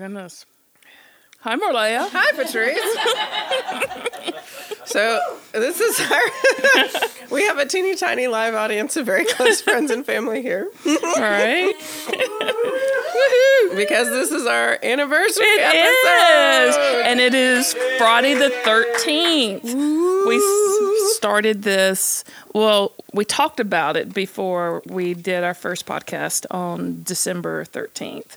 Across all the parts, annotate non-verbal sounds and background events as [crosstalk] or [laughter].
Goodness. Hi, Marleah. Hi, Patrice. so this is our. [laughs] we have a teeny tiny live audience of very close friends and family here. All right. because this is our anniversary It episode. is, and it is Friday the thirteenth. We s- started this. Well, we talked about it before we did our first podcast on December thirteenth,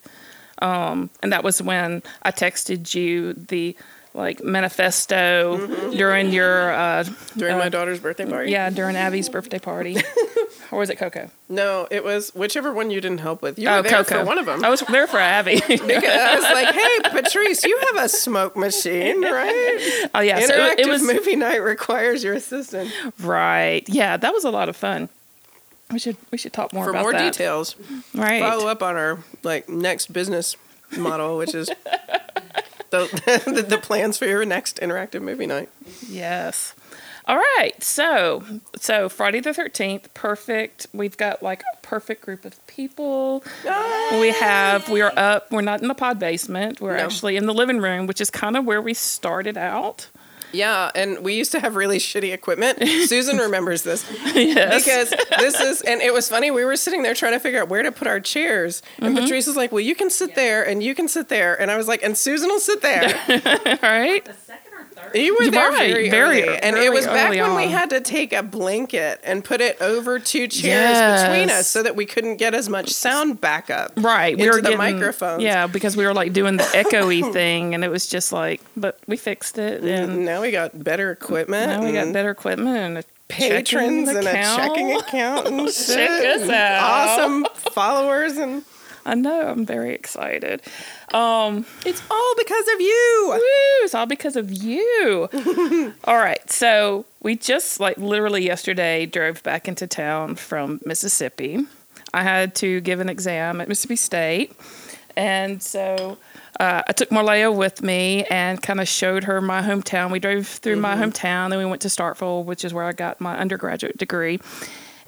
um, and that was when I texted you the like manifesto during your uh, During my daughter's birthday party. yeah during Abby's birthday party, [laughs] or was it Coco? No, it was whichever one you didn't help with. You oh, were there Coco. for one of them. I was there for Abby. [laughs] Because I was like, "Hey, Patrice, you have a smoke machine, [laughs] right? oh yeah, so Interactive it, it was movie night requires your assistance. Right. Yeah, that was a lot of fun. We should we should talk more for about more that. details. Right. Follow up on our like next business model, which is the, [laughs] the the plans for your next interactive movie night. Yes. All right. So so Friday the thirteenth, perfect. We've got like a perfect group of people. We have we are up. We're not in the pod basement. We're No. actually in the living room, which is kind of where we started out. Yeah, and we used to have really shitty equipment. [laughs] Susan remembers this Yes. because this is, and it was funny. We were sitting there trying to figure out where to put our chairs, and Mm-hmm. Patrice was like, "Well, you can sit there, and you can sit there," and I was like, "And Susan will sit there." All [laughs] right. You were there Right, very, very early, and it was back when we had to take a blanket and put it over two chairs Yes. between us so that we couldn't get as much sound backup. Right. We were the getting microphones. Yeah, because we were like doing the echoey thing, and it was just like, but we fixed it, and And now we got better equipment. now we got better equipment and a Patreon account. a checking account and shit. [laughs] Check us out. Awesome followers and I know. I'm very excited. Um, it's all because of you. woo, it's all because of you. [laughs] all right. So we just like literally yesterday drove back into town from Mississippi. I had to give an exam at Mississippi State, and so. Uh, I took Marleah with me and kind of showed her my hometown. We drove through my hometown, then we went to Starkville, which is where I got my undergraduate degree.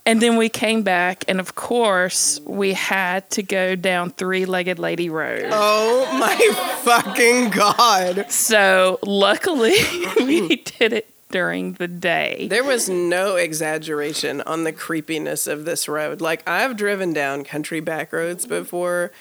And then we came back, and of course, we had to go down Three Legged Lady Road. Oh my fucking god. So luckily, [laughs] we did it during the day. There was no exaggeration on the creepiness of this road. Like I've driven down country back roads before,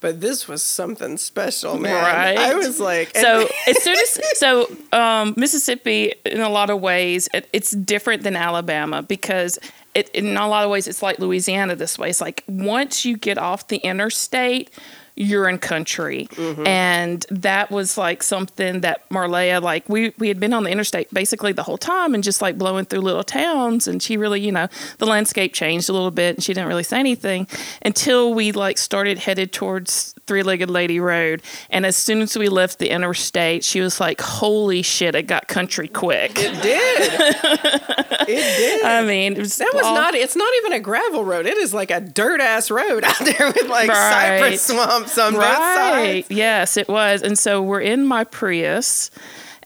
but this was something special, man. Right. I was like, So [laughs] as soon as so um, Mississippi, in a lot of ways, it, it's different than Alabama because it, in a lot of ways it's like Louisiana this way. It's like once you get off the interstate. You're in country, mm-hmm. and that was like something that Marleah like we we had been on the interstate basically the whole time and just like blowing through little towns, and she really you know the landscape changed a little bit, and she didn't really say anything until we like started headed towards Three Legged Lady Road, and as soon as we left the interstate, she was like, "Holy shit, it got country quick." it did. [laughs] it did. I mean, it was that was all- not. It's not even a gravel road. It is like a dirt ass road [laughs] out there with like Right. cypress swamps on both right. sides. Yes, it was. And so we're in my Prius,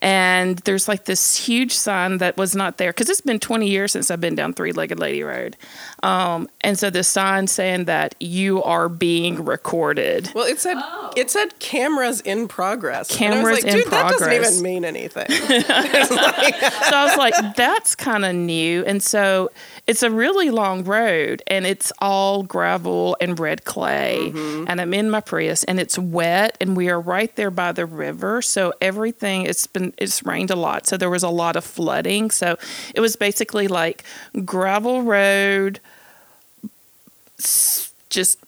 and there's like this huge sign that was not there because it's been 20 years since I've been down Three Legged Lady Road. Um, and so the sign saying that you are being recorded. Well, it said it said cameras in progress. And I was Cameras like, in Dude, that doesn't even mean anything. [laughs] [laughs] so I was like, that's kind of new. And so it's a really long road and it's all gravel and red clay. Mm-hmm. And I'm in my Prius and it's wet and we are right there by the river. So everything, it's been, it's rained a lot. So there was a lot of flooding. So it was basically like gravel road, just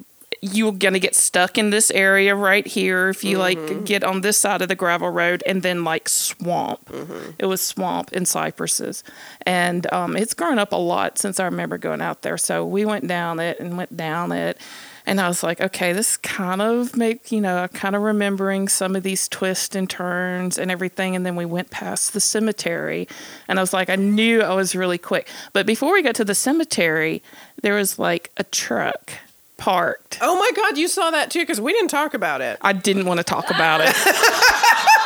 you're gonna get stuck in this area right here if you Mm-hmm. like get on this side of the gravel road and then like swamp. Mm-hmm. It was swamp and cypresses, and um, it's grown up a lot since I remember going out there. So we went down it and went down it. And I was like, okay, this kind of make you know, kind of remembering some of these twists and turns and everything. And then we went past the cemetery, and I was like, I knew I was really quick. But before we got to the cemetery, there was like a truck parked. Oh my God, you saw that too? Because we didn't talk about it. I didn't want to talk about it. [laughs]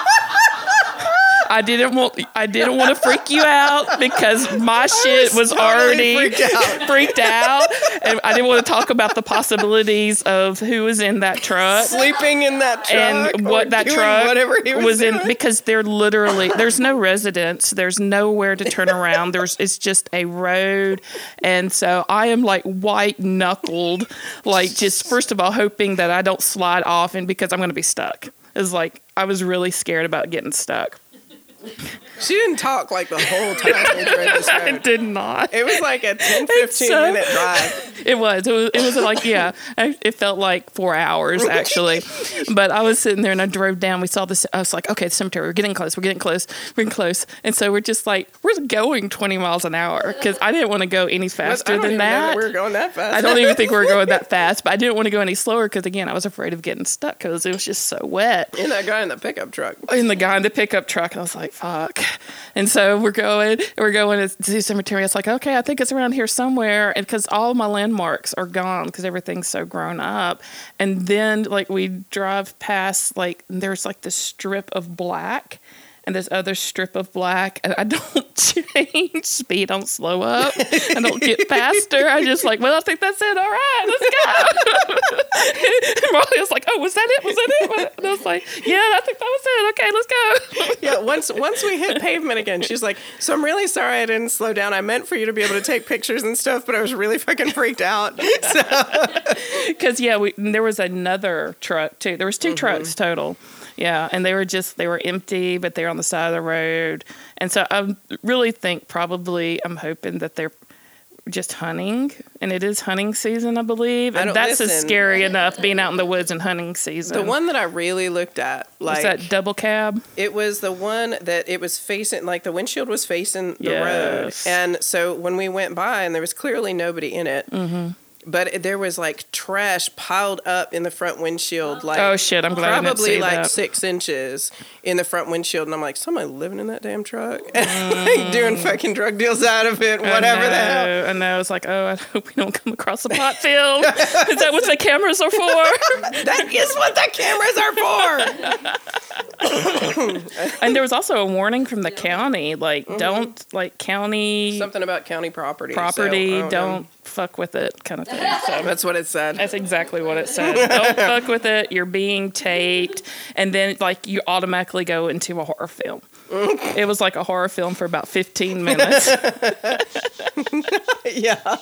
I didn't want I didn't want to freak you out because my shit was, totally already freaked out. [laughs] freaked out, and I didn't want to talk about the possibilities of who was in that truck Sleeping in that truck and what that truck whatever he was, was in because they're literally there's no residence there's nowhere to turn around there's it's just a road. And so i am like white knuckled like just first of all hoping that i don't slide off and because i'm going to be stuck. Is like i was really scared about getting stuck She didn't talk like the whole time this [laughs] i did not It was like a 10, 15 so- minute drive. It was. It was. It was like yeah. I- It felt like four hours actually, but I was sitting there and I drove down. We saw this. I was like, okay, the cemetery. We're getting close. We're getting close. We're getting close. And so we're just like we're going twenty miles an hour because I didn't want to go any faster than that. we were going that fast. I don't even think we were going that fast, but I didn't want to go any slower because again, I was afraid of getting stuck because it was just so wet And that guy in the pickup truck. and the guy in the pickup truck. And I was like, fuck. And so we're going, we're going to the cemetery. It's like, okay, I think it's around here somewhere. And because all my landmarks are gone because everything's so grown up. And then, like, we drive past, like, there's like this strip of black and this other strip of black. And I don't [laughs] change speed, I don't slow up, I don't get faster. I just, like, well, I think that's it. All right, let's go. [laughs] and Molly was like, oh, was that it? Was that it? And I was like, yeah, I think that was it. Okay, let's go. [laughs] Yeah, once once we hit pavement again, she's like, "So I'm really sorry I didn't slow down. I meant for you to be able to take pictures and stuff, but I was really fucking freaked out." So, Because yeah, we there was another truck too. There was 2 mm-hmm. trucks total. Yeah, and they were just they were empty, but they were on the side of the road. And so I really think probably I'm hoping that they're just hunting, and it is hunting season, I believe. And don't- that's just listen. scary enough being out in the woods and hunting season. the one that I really looked at, was like that double cab. it was the one that it was facing, like the windshield was facing the road, and so when we went by, and there was clearly nobody in it. Mm-hmm. But there was like trash piled up in the front windshield, oh. like Oh, shit, I'm glad I didn't probably see like that. six inches in the front windshield, and I'm like, somebody living in that damn truck, like [laughs] mm. doing fucking drug deals out of it, whatever I the hell. know, I know. It's like, oh, I hope we don't come across a pot field. is that what the cameras are for? [laughs] That is what the cameras are for. [coughs] And there was also a warning from the county, like mm-hmm. don't like county Something about county property. property, I don't don't, know. fuck with it, kind of thing. [laughs] So That's what it said. that's exactly what it said. don't [laughs] fuck with it. You're being taped, and then like you automatically go into a horror film. [laughs] It was like a horror film for about 15 minutes. yeah.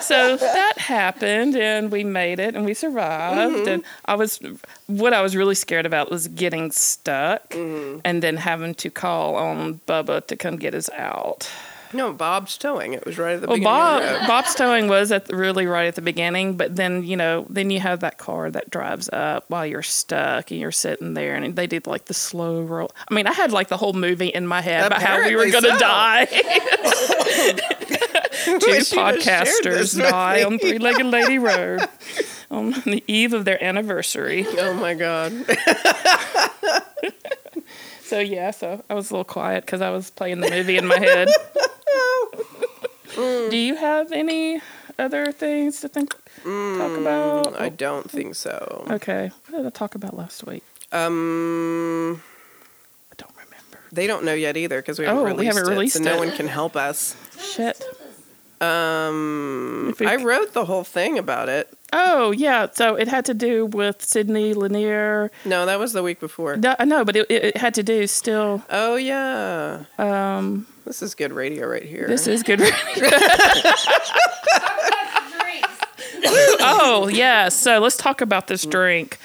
so that happened and we made it and we survived mm-hmm. and i was what i was really scared about was getting stuck mm-hmm. and then having to call on bubba to come get us out No, Bob's towing. It was right at the well beginning bob of the road. bob's towing was at the, really right at the beginning but then you know then you have that car that drives up while you're stuck and you're sitting there and they did like the slow roll i mean i had like the whole movie in my head about how we were gonna so. die [laughs] two Wish you'd have shared this podcasters die on Three Legged [laughs] Lady Road on the eve of their anniversary. Oh my god. [laughs] So yeah, so I was a little quiet because I was playing the movie in my head. [laughs] Do you have any other things to think talk about? I don't think so. Okay, what did I talk about last week? Um, I don't remember. they don't know yet either because we haven't Oh, released we haven't it, released so no one can help us. Shit. Um, If we I c- wrote the whole thing about it. Oh yeah, so it had to do with Sidney Lanier. No, that was the week before. No, I know, but it, it, it had to do still. Oh yeah, Um, this is good radio right here. this is good. Radio. [laughs] oh yeah, so let's talk about this drink.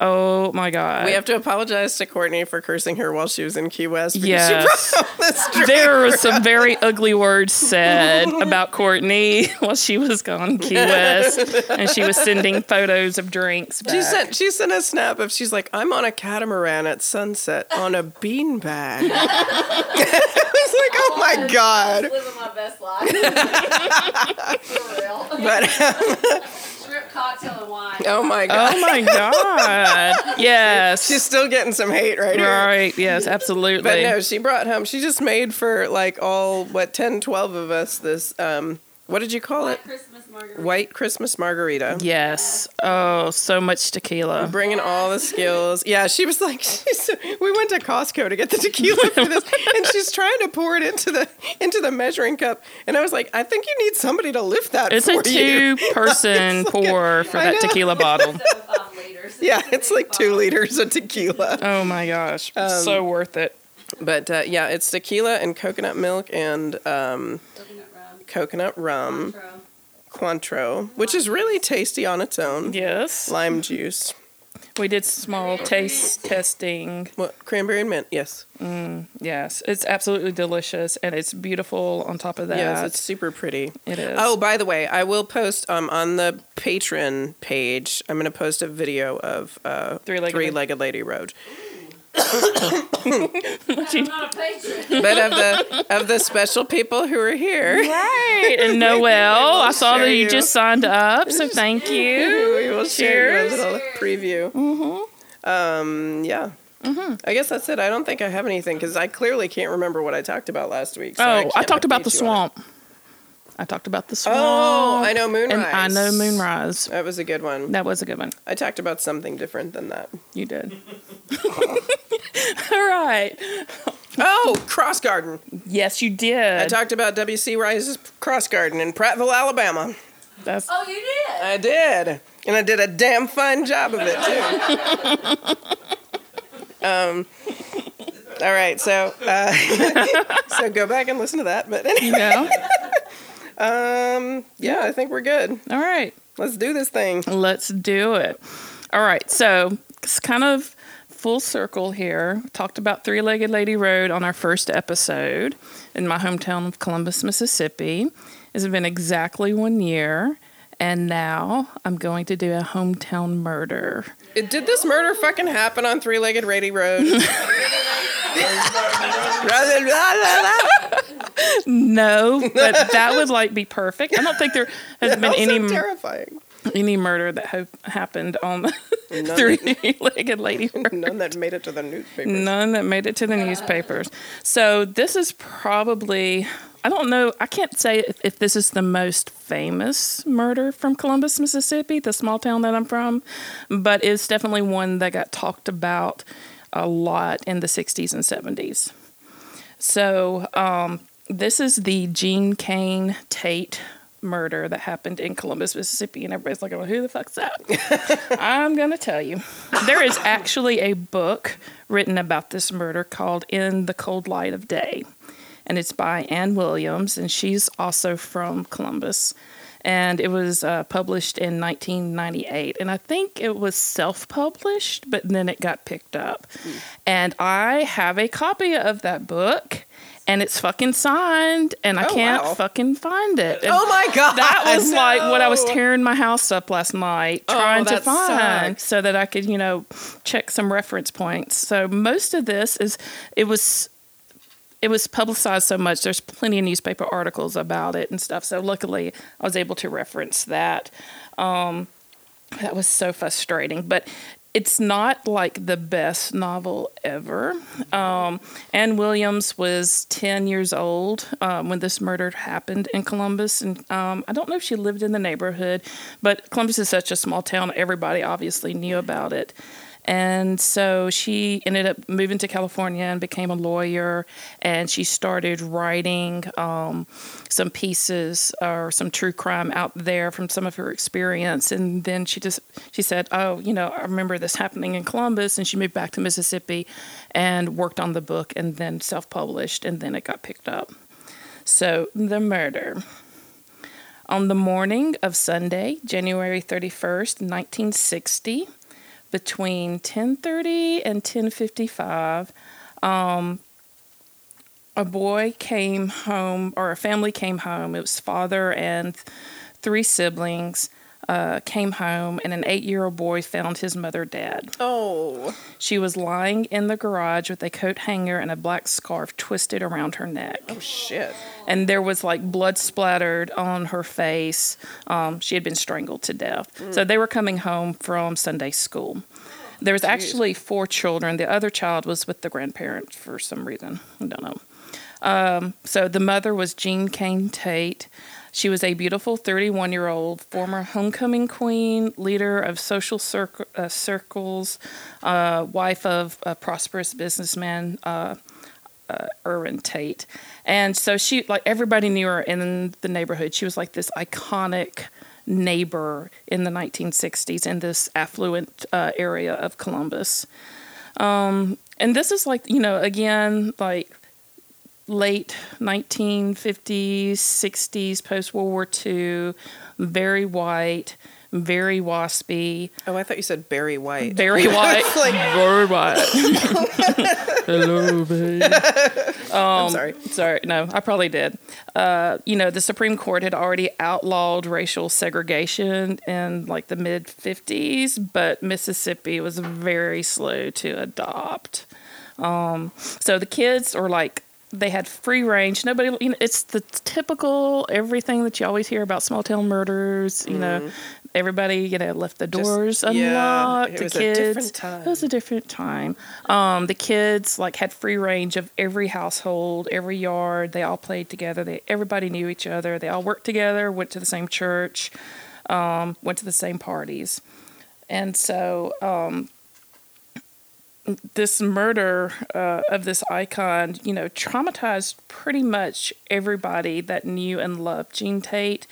Oh my god. We have to apologize to Courtney for cursing her while she was in Key West because Yes. she brought home this drink. [laughs] there were some very ugly words said [laughs] about Courtney [laughs] while she was gone Key West, and she was sending photos of drinks. Back. She sent she sent a snap of she's like, I'm on a catamaran at sunset on a beanbag. I was like, oh my god. living my best life. For real. But Shrimp cocktail and wine. oh my god. Oh my god! [laughs] Yes, She's still getting some hate right here. right. Yes, absolutely. But no, she brought home, she just made for like all, what, 10, 12 of us this, um, what did you call White it? Christmas margarita. White Christmas margarita. Yes. Oh, so much tequila. Bringing all the skills. Yeah, she was like, [laughs] she's, we went to Costco to get the tequila for this, and she's trying to pour it into the into the measuring cup. And I was like, I think you need somebody to lift that It's for a you. [laughs] two-person pour for that tequila [laughs] bottle. Seven five liters. Yeah, it's like two liters of tequila. Oh my gosh, Um, so worth it. But uh, yeah, it's tequila and coconut milk and um, Coconut rum. Coconut rum, Contro. Cointreau, which is really tasty on its own. Yes, Lime juice. we did small taste testing. What cranberry and mint? Yes. Yes, it's absolutely delicious and it's beautiful. On top of that, Yes, it's super pretty. it is. Oh, by the way, I will post um, on the Patreon page. I'm going to post a video of uh, Three-Legged Three-Legged Lady Road, but of the of the special people who are here. right. And Noel, I saw that you, you. just signed up, so [laughs] thank you. we will share a little preview. Mm-hmm. Um, yeah. Mm-hmm. I guess that's it. I don't think I have anything because I clearly can't remember what I talked about last week. so Oh, I can't talked about the swamp. I talked about the swamp. Oh, I know Moonrise. And I know Moonrise. That was a good one. That was a good one. I talked about something different than that. You did. [laughs] All right. Oh, Cross Garden. Yes, you did. I talked about W.C. Rice's Cross Garden in Prattville, Alabama. That's Oh, you did. I did. And I did a damn fine job of it, too. [laughs] um, all right, so uh, [laughs] so go back and listen to that. But anyway, you know. Um, yeah, I think we're good. All right. Let's do this thing. Let's do it. All right. So it's kind of full circle here. Talked about Three Legged Lady Road on our first episode in my hometown of Columbus, Mississippi. It's been exactly one year. And now I'm going to do a hometown murder. It- Did this murder fucking happen on Three Legged Lady Road? [laughs] [laughs] [laughs] No, but that would like be perfect. I don't think there has been any terrifying. any murder that ha- happened on the None, Three Legged Lady [laughs] none that made it to the newspaper. None that made it to the newspapers. So this is probably I don't know. I can't say if, if this is the most famous murder from Columbus, Mississippi, the small town that I'm from, but it's definitely one that got talked about a lot in the 60s and 70s. So um, this is the Gene Kane Tate murder that happened in Columbus, Mississippi, and everybody's like, well, "Who the fuck's that?" [laughs] I'm going to tell you. There is actually a book written about this murder called In the Cold Light of Day. And it's by Anne Williams, and she's also from Columbus. And it was uh, published in 1998. And I think it was self published, but then it got picked up. And I have a copy of that book, and it's fucking signed, and I Oh, can't wow. fucking find it. And Oh my god! that was [laughs] like what I was tearing my house up last night Oh, trying to find sucks. so that I could, you know, check some reference points. So most of this is it was it was publicized so much. There's plenty of newspaper articles about it and stuff. So luckily, I was able to reference that. Um, that was so frustrating, but it's not like the best novel ever. Um, Anne Williams was 10 years old um, when this murder happened in Columbus. And um, I don't know if she lived in the neighborhood, but Columbus is such a small town, everybody obviously knew about it. And so she ended up moving to California and became a lawyer. And she started writing um, some pieces or some true crime out there from some of her experience. And then she just she said, "Oh, you know, I remember this happening in Columbus." And she moved back to Mississippi and worked on the book, and then self-published, and then it got picked up. So the murder. On the morning of Sunday, January 31st, 1960, between 10:30 and 10:55, um, a boy came home, or a family came home. It was father and three siblings. Uh, came home and an eight year old boy found his mother dead. Oh. She was lying in the garage with a coat hanger and a black scarf twisted around her neck. Oh shit. And there was like blood splattered on her face. Um, she had been strangled to death. So they were coming home from Sunday school. There was actually four children. The other child was with the grandparents for some reason. I don't know. Um, so the mother was Jean Kane Tate. She was a beautiful 31 year old former homecoming queen, leader of social circ- uh, circles, uh, wife of a prosperous businessman, uh, uh, Irwin Tate. And so she, like, everybody knew her in the neighborhood. She was like this iconic neighbor in the 1960s in this affluent uh, area of Columbus. Um, and this is like, you know, again, like late 1950s, 60s, post World War II, very white, very waspy, Oh, I thought you said Barry White. very [laughs] white, [laughs] like- very white. [laughs] Hello, babe. I'm sorry. Sorry, no, I probably did. Uh, you know, the Supreme Court had already outlawed racial segregation in like the mid 50s, but Mississippi was very slow to adopt. Um, so the kids are like, they had free range. Nobody, you know, it's the typical everything that you always hear about small town murders. You know, everybody, you know, left the doors yeah, unlocked. it the was a kids, different time. It was a different time. Um, the kids like had free range of every household, every yard. They all played together. They everybody knew each other. They all worked together. Went to the same church. Um, went to the same parties, and so um, this murder uh, of this icon, you know, traumatized pretty much everybody that knew and loved Jean Tate,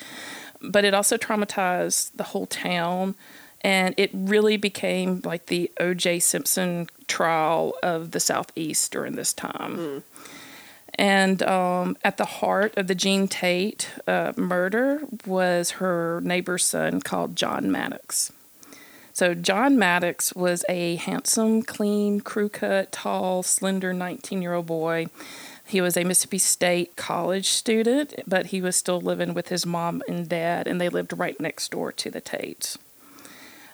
but it also traumatized the whole town. And it really became like the O.J. Simpson trial of the Southeast during this time. And um, at the heart of the Jean Tate uh, murder was her neighbor's son called John Maddox. So John Maddox was a handsome, clean, crew cut, tall, slender 19 year old boy. He was a Mississippi State college student, but he was still living with his mom and dad, and they lived right next door to the Tates.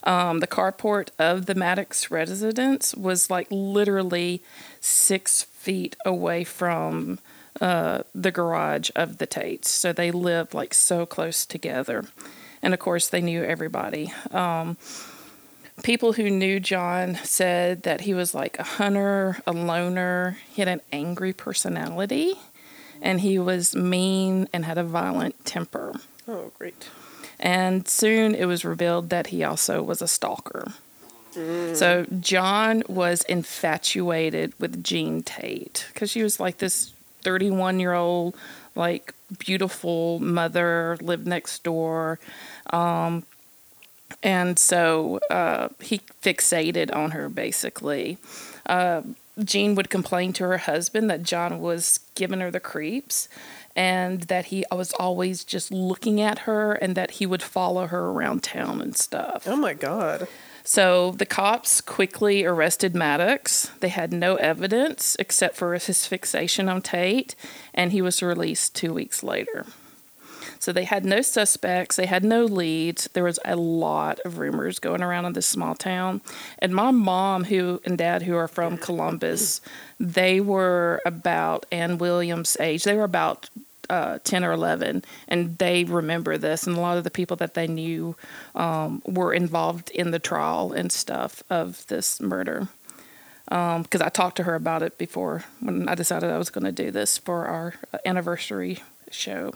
Um, the carport of the Maddox residence was like literally six feet away from uh, the garage of the Tates. So they lived like so close together. And of course, they knew everybody. Um, people who knew John said that he was like a hunter, a loner. He had an angry personality, and he was mean and had a violent temper. Oh, great. And soon it was revealed that he also was a stalker. So John was infatuated with Jean Tate because she was like this 31 year old, like beautiful mother, lived next door. Um, and so uh, he fixated on her basically. Uh, Jean would complain to her husband that John was giving her the creeps and that he was always just looking at her and that he would follow her around town and stuff. Oh my god. So the cops quickly arrested Maddox. They had no evidence except for his fixation on Tate, and he was released two weeks later. So they had no suspects, they had no leads. There was a lot of rumors going around in this small town. And my mom who and dad who are from Columbus, they were about Anne Williams' age. They were about uh, 10 or 11 and they remember this and a lot of the people that they knew um, were involved in the trial and stuff of this murder because I talked to her about it before when I decided I was going to do this for our anniversary show.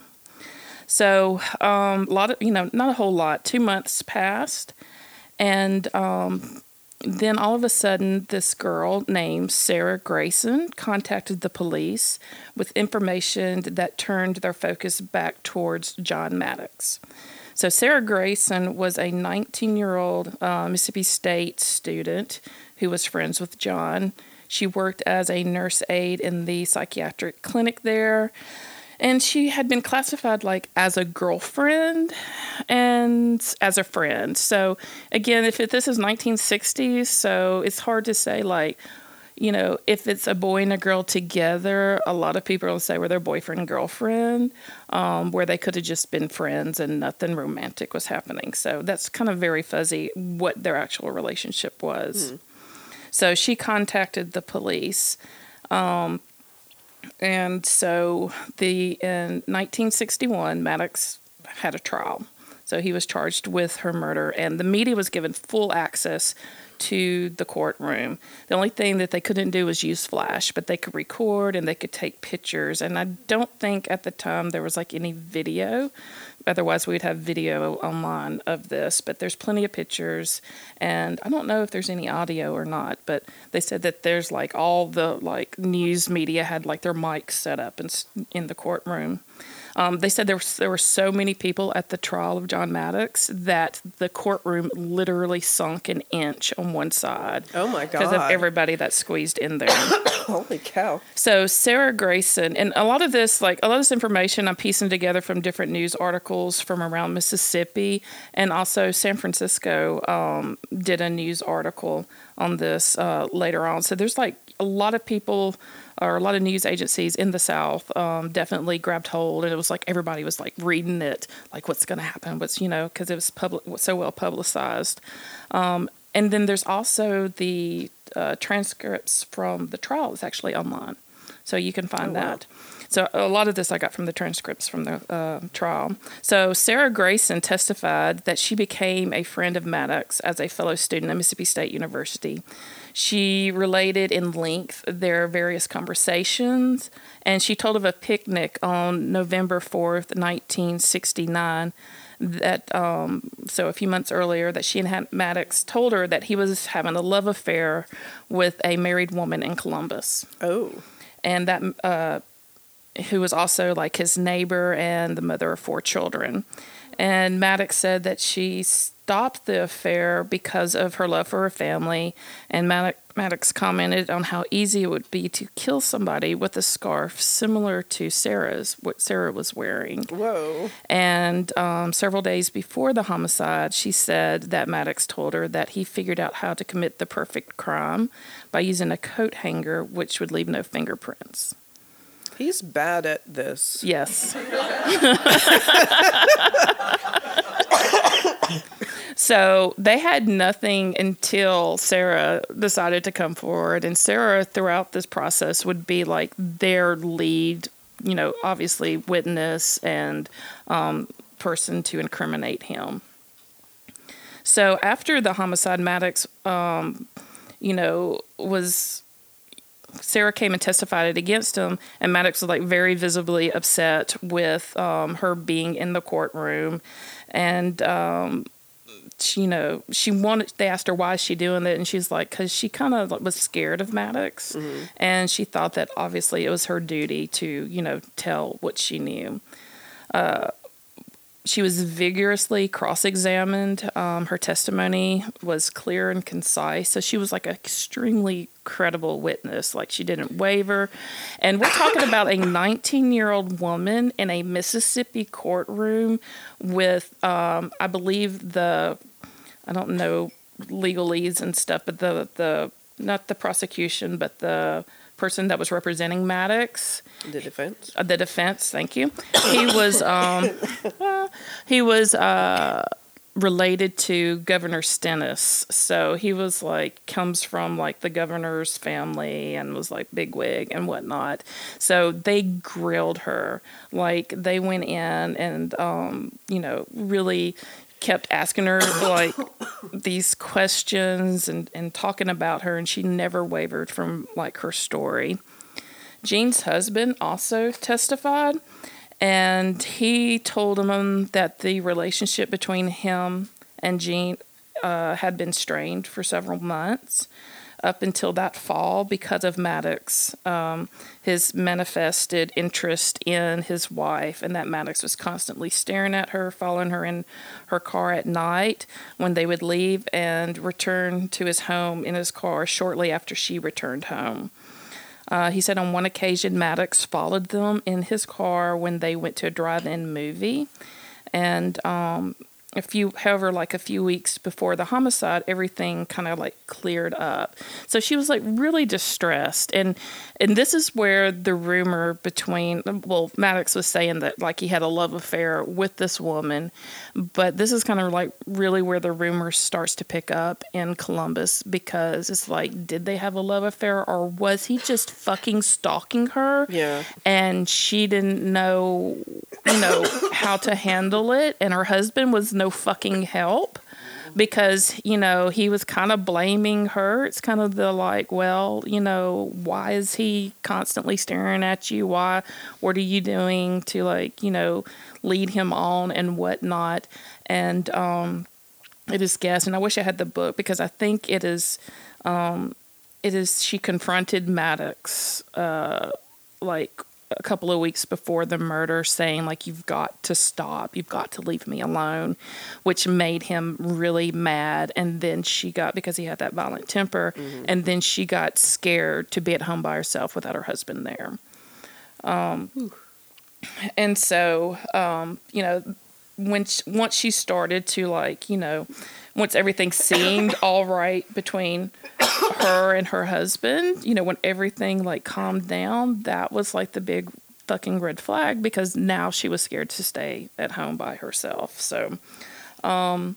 So um, a lot of you know, not a whole lot. Two months passed, and um, then all of a sudden, this girl named Sarah Grayson contacted the police with information that turned their focus back towards John Maddox. So Sarah Grayson was a 19-year-old uh, Mississippi State student who was friends with John. She worked as a nurse aide in the psychiatric clinic there. And she had been classified like as a girlfriend and as a friend. So again, if it, this is 1960s, so it's hard to say like, you know, if it's a boy and a girl together, a lot of people will say were their boyfriend and girlfriend, um, where they could have just been friends and nothing romantic was happening. So that's kind of very fuzzy what their actual relationship was. Hmm. So she contacted the police. Um, and so the in 1961, Maddox had a trial. So he was charged with her murder, and the media was given full access to the courtroom. The only thing that they couldn't do was use flash, but they could record and they could take pictures. And I don't think at the time there was like any video. Otherwise, we'd have video online of this, but there's plenty of pictures. And I don't know if there's any audio or not, but they said that there's like all the like news media had like their mics set up in, in the courtroom. Um, they said there, was, there were so many people at the trial of John Maddox that the courtroom literally sunk an inch on one side. Oh my God. Because of everybody that squeezed in there. [coughs] Holy cow. So Sarah Grayson, and a lot of this, like a lot of this information, I'm piecing together from different news articles from around Mississippi, and also San Francisco um, did a news article on this uh, later on. So there's like a lot of people or a lot of news agencies in the South um, definitely grabbed hold, and it was like everybody was like reading it, like what's going to happen, what's you know, because it was public, so well publicized. Um, and then there's also the uh, transcripts from the trial is actually online, so you can find Oh, wow. that. So a lot of this I got from the transcripts from the uh, trial. So Sarah Grayson testified that she became a friend of Maddox as a fellow student at Mississippi State University. She related in length their various conversations, and she told of a picnic on November 4th, 1969 that um, so a few months earlier that she and Maddox told her that he was having a love affair with a married woman in Columbus, Oh. and that uh, who was also like his neighbor and the mother of four children. And Maddox said that she stopped the affair because of her love for her family. And Maddox, Maddox commented on how easy it would be to kill somebody with a scarf similar to Sarah's, what Sarah was wearing. Whoa. And um, several days before the homicide, she said that Maddox told her that he figured out how to commit the perfect crime by using a coat hanger, which would leave no fingerprints. He's bad at this. Yes. [laughs] [laughs] so they had nothing until Sarah decided to come forward. And Sarah, throughout this process, would be like their lead, you know, obviously witness and um, person to incriminate him. So after the homicide, Maddox, um, you know, was Sarah came and testified against him, and Maddox was like very visibly upset with um, her being in the courtroom, and um, she, you know she wanted. They asked her why is she doing it, and she's like, because she kind of was scared of Maddox, and she thought that obviously it was her duty to you know tell what she knew. Uh, she was vigorously cross-examined. Um, her testimony was clear and concise, so she was like an extremely credible witness. Like she didn't waver, and we're talking [laughs] about a 19-year-old woman in a Mississippi courtroom with, um, I believe the, I don't know legalese and stuff, but the the not the prosecution, but the person that was representing Maddox The defense. uh, the defense. Thank you. He was um, uh, [coughs] he was uh, related to Governor Stennis, so he was like comes from like the governor's family and was like bigwig and whatnot. So they grilled her like they went in and um, you know really kept asking her like [coughs] these questions and, and talking about her and she never wavered from like her story. Jean's husband also testified, and he told him that the relationship between him and Jean uh, had been strained for several months up until that fall because of Maddox, um, his manifested interest in his wife, and that Maddox was constantly staring at her, following her in her car at night when they would leave and return to his home in his car shortly after she returned home. Uh, he said on one occasion Maddox followed them in his car when they went to a drive-in movie, and um, a few however like a few weeks before the homicide everything kind of like cleared up so she was like really distressed and and this is where the rumor between well maddox was saying that like he had a love affair with this woman but this is kind of like really where the rumor starts to pick up in columbus because it's like did they have a love affair or was he just fucking stalking her Yeah. and she didn't know you know how to handle it and her husband was no fucking help because you know he was kind of blaming her. It's kind of the like well you know why is he constantly staring at you? Why what are you doing to like you know lead him on and whatnot? And um it is guessed and i wish i had the book because i think it is um it is she confronted maddox uh like a couple of weeks before the murder saying like you've got to stop. You've got to leave me alone which made him really mad. And then she got because he had that violent temper and then she got scared to be at home by herself without her husband there. Um, and so um, you know when sh once she started to like you know once everything seemed [coughs] all right between her and her husband you know when everything like calmed down that was like the big fucking red flag because now she was scared to stay at home by herself. So um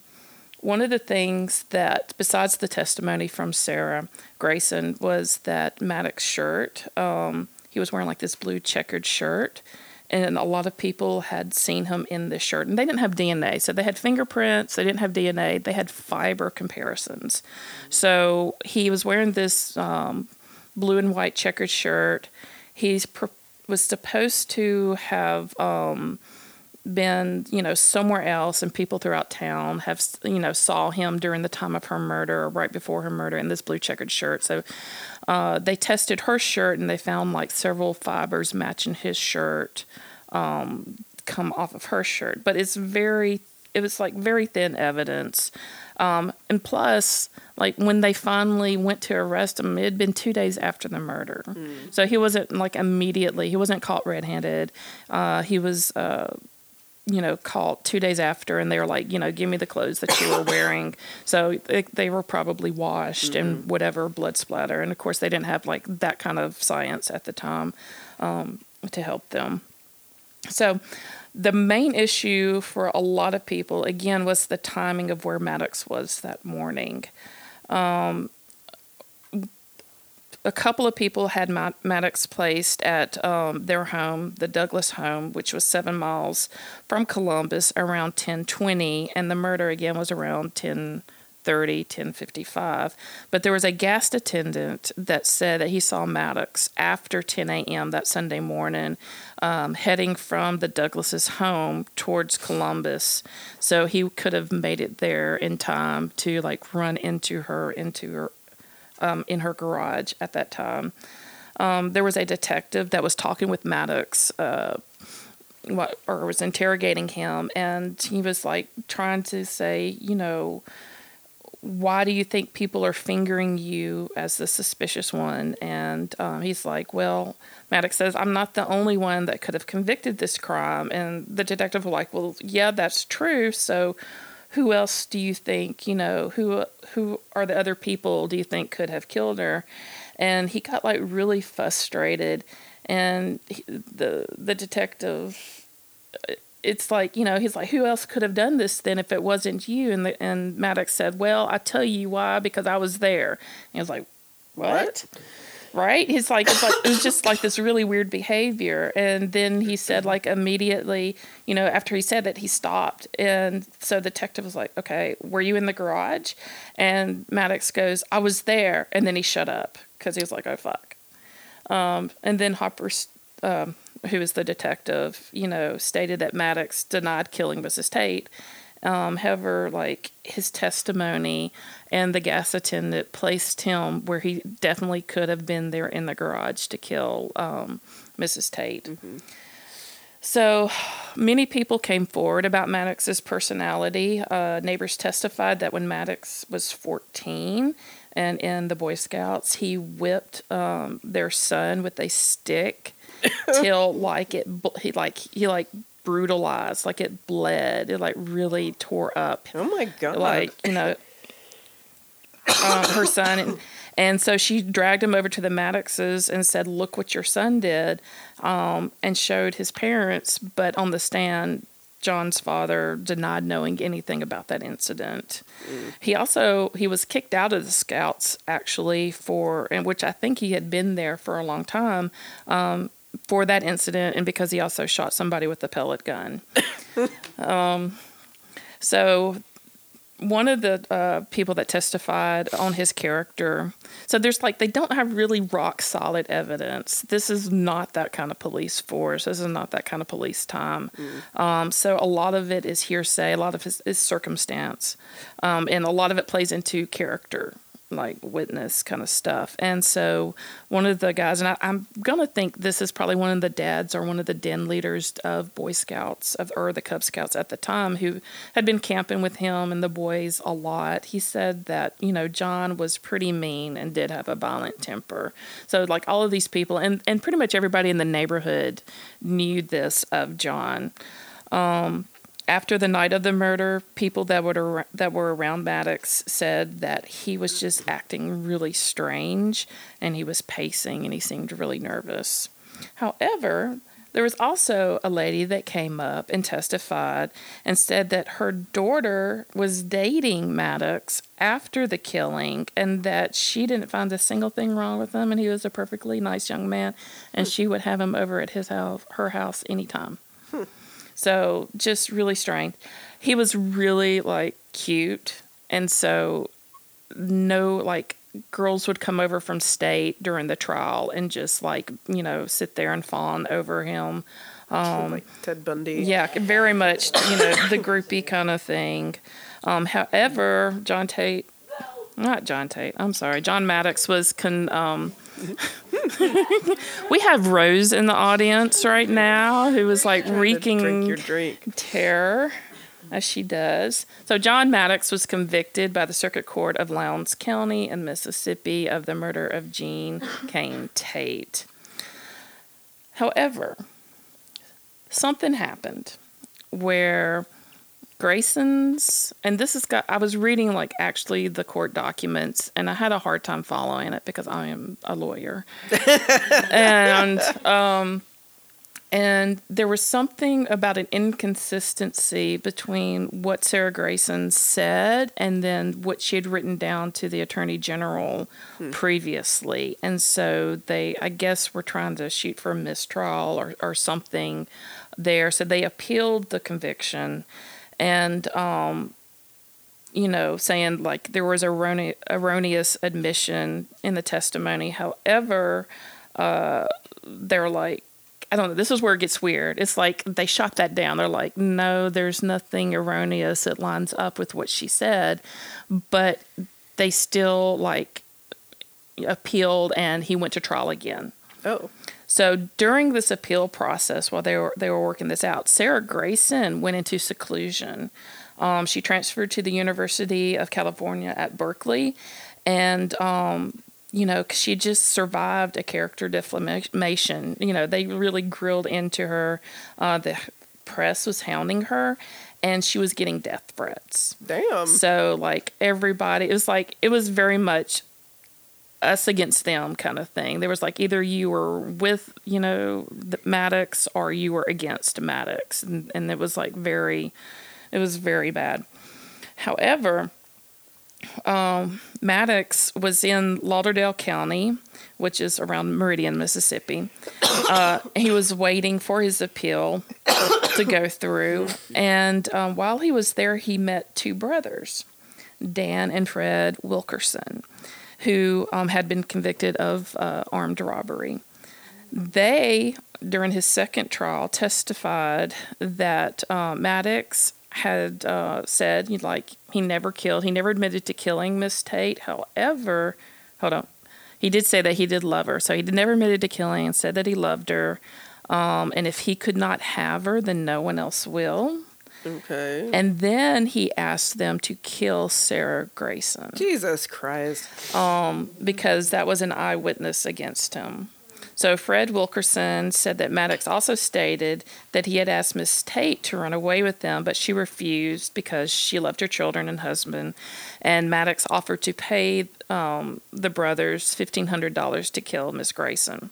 one of the things that besides the testimony from sarah grayson was that maddox shirt um he was wearing like this blue checkered shirt and a lot of people had seen him in this shirt. And they didn't have dna so they had fingerprints they didn't have dna they had fiber comparisons. So he was wearing this um, blue and white checkered shirt. Pr- was supposed to have um, been you know somewhere else and people throughout town have you know saw him during the time of her murder or right before her murder in this blue checkered shirt. So uh, they tested her shirt and they found like several fibers matching his shirt um, come off of her shirt. But it's very it was like very thin evidence. Um, and plus like when they finally went to arrest him it had been two days after the murder. So he wasn't like immediately he wasn't caught red-handed. Uh, he was uh, you know, caught two days after, and they were like, you know, give me the clothes that you were [coughs] wearing. So they, they were probably washed and whatever blood splatter. And of course, they didn't have like that kind of science at the time um, to help them. So the main issue for a lot of people, again, was the timing of where Maddox was that morning. A couple of people had Maddox placed at um, their home, the Douglas home, which was seven miles from Columbus, around 1020, and the murder again was around 1030, 1055. But there was a guest attendant that said that he saw Maddox after 10 a.m. that Sunday morning, um, heading from the Douglas's home towards Columbus. So he could have made it there in time to like run into her, into her um, in her garage at that time. Um, there was a detective that was talking with Maddox, uh, what, or was interrogating him, and he was like trying to say, you know, why do you think people are fingering you as the suspicious one? And um, he's like, well, Maddox says, I'm not the only one that could have convicted this crime. And the detective was like, well, yeah, that's true. So who else do you think, you know, who who are the other people do you think could have killed her? And he got like really frustrated. And he, the the detective uh, it's like you know he's like who else could have done this then if it wasn't you and the, and Maddox said well I tell you why because I was there and he was like what, right? He's like it's like it was just like this really weird behavior. And then he said like immediately you know after he said that he stopped. And so the detective was like okay were you in the garage? And Maddox goes I was there. And then he shut up because he was like oh fuck. Um, and then Hopper um, who is the detective, you know, stated that Maddox denied killing Mrs. Tate. Um, however, like his testimony and the gas attendant placed him where he definitely could have been there in the garage to kill um, Mrs. Tate. So many people came forward about Maddox's personality. Uh, neighbors testified that when Maddox was 14, and in the Boy Scouts, he whipped um, their son with a stick [laughs] till like it he like he like brutalized, like it bled, it like really tore up Oh my god! like you know um, her son and and so she dragged him over to the Maddoxes and said, "Look what your son did," um, and showed his parents. But on the stand, John's father denied knowing anything about that incident. He also he was kicked out of the Scouts actually for, and which I think he had been there for a long time. Um, for that incident, and because he also shot somebody with a pellet gun. [laughs] um, so one of the uh, people that testified on his character so there's like they don't have really rock solid evidence. This is not that kind of police force. This is not that kind of police time. Um, so a lot of it is hearsay. A lot of it is circumstance. Um, and a lot of it plays into character like witness kind of stuff. And so one of the guys and I, i'm gonna think this is probably one of the dads or one of the den leaders of boy scouts of or the cub scouts at the time who had been camping with him and the boys a lot. He said that you know john was pretty mean and did have a violent temper. So like all of these people and and pretty much everybody in the neighborhood knew this of john um, after the night of the murder, people that were that were around Maddox said that he was just acting really strange and he was pacing and he seemed really nervous. However, there was also a lady that came up and testified and said that her daughter was dating Maddox after the killing and that she didn't find a single thing wrong with him and he was a perfectly nice young man and she would have him over at his house her house anytime. So just really strange. He was really like cute, and so no like girls would come over from state during the trial and just like you know sit there and fawn over him. Um, like Ted Bundy. yeah, very much you know the groupie kind of thing. Um, however, John Tate, not John Tate. I'm sorry, John Maddox was con. Um, we have Rose in the audience right now who is like wreaking Drink your drink. terror as she does. So John Maddox was convicted by the Circuit Court of Lowndes County in Mississippi of the murder of Gene Kane Tate. However, something happened where Grayson's and this has got I was reading like actually the court documents and I had a hard time following it because I am a lawyer. [laughs] and um and there was something about an inconsistency between what Sarah Grayson said and then what she had written down to the Attorney General previously. And so they, I guess, were trying to shoot for a mistrial or, or something there. So they appealed the conviction and, um, you know, saying like there was errone- erroneous admission in the testimony. However, uh, they're like, I don't know. This is where it gets weird. It's like they shot that down. They're like, no, there's nothing erroneous. It lines up with what she said, but they still like appealed, and he went to trial again. Oh, So during this appeal process, while they were they were working this out, Sarah Grayson went into seclusion. Um, she transferred to the University of California at Berkeley, and um, you know she just survived a character defamation. You know, they really grilled into her. Uh, the press was hounding her, and she was getting death threats. damn. So like everybody, it was like it was very much us against them kind of thing. There was like either you were with you know the Maddox or you were against Maddox, and, and it was like very, it was very bad. However, um, Maddox was in Lauderdale County, which is around Meridian, Mississippi. Uh, he was waiting for his appeal to go through, and um, while he was there, he met two brothers, Dan and Fred Wilkerson, who um, had been convicted of uh, armed robbery. They, during his second trial, testified that uh, Maddox had uh, said, like, he never killed, he never admitted to killing Miss Tate. However, hold on, he did say that he did love her. So he never admitted to killing and said that he loved her. Um, and if he could not have her, then no one else will. Okay. And then he asked them to kill Sarah Grayson Jesus Christ. because that was an eyewitness against him. So Fred Wilkerson said that Maddox also stated that he had asked Miss Tate to run away with them, but she refused because she loved her children and husband. And Maddox offered to pay um, the brothers fifteen hundred dollars to kill Miss Grayson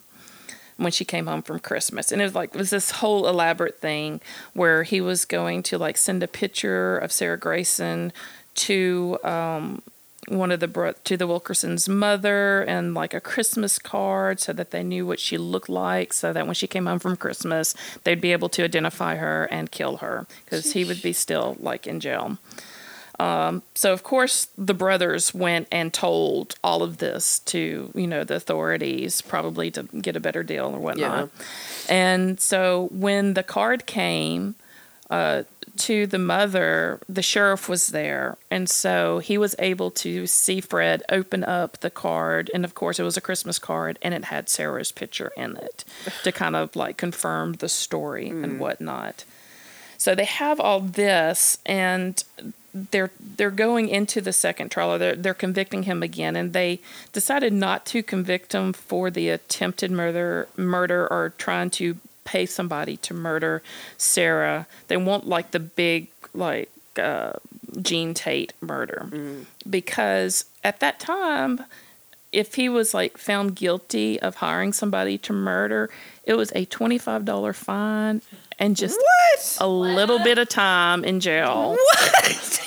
when she came home from Christmas. And it was like it was this whole elaborate thing where he was going to like send a picture of Sarah Grayson to um, one of the bro- to the Wilkerson's mother and like a Christmas card so that they knew what she looked like so that when she came home from Christmas they'd be able to identify her and kill her because he would be still like in jail. Um, so of course the brothers went and told all of this to you know the authorities probably to get a better deal or whatnot. And so when the card came uh, to the mother, the sheriff was there, and so he was able to see Fred open up the card, and of course it was a Christmas card, and it had Sarah's picture in it to kind of like confirm the story and whatnot. So they have all this, and they're they're going into the second trial. Or they're they're convicting him again, and they decided not to convict him for the attempted murder murder or trying to pay somebody to murder Sarah. They want like the big like uh, Gene Tate murder because at that time. If he was like found guilty of hiring somebody to murder, it was a twenty-five dollar fine and just What? a little bit of time in jail. What?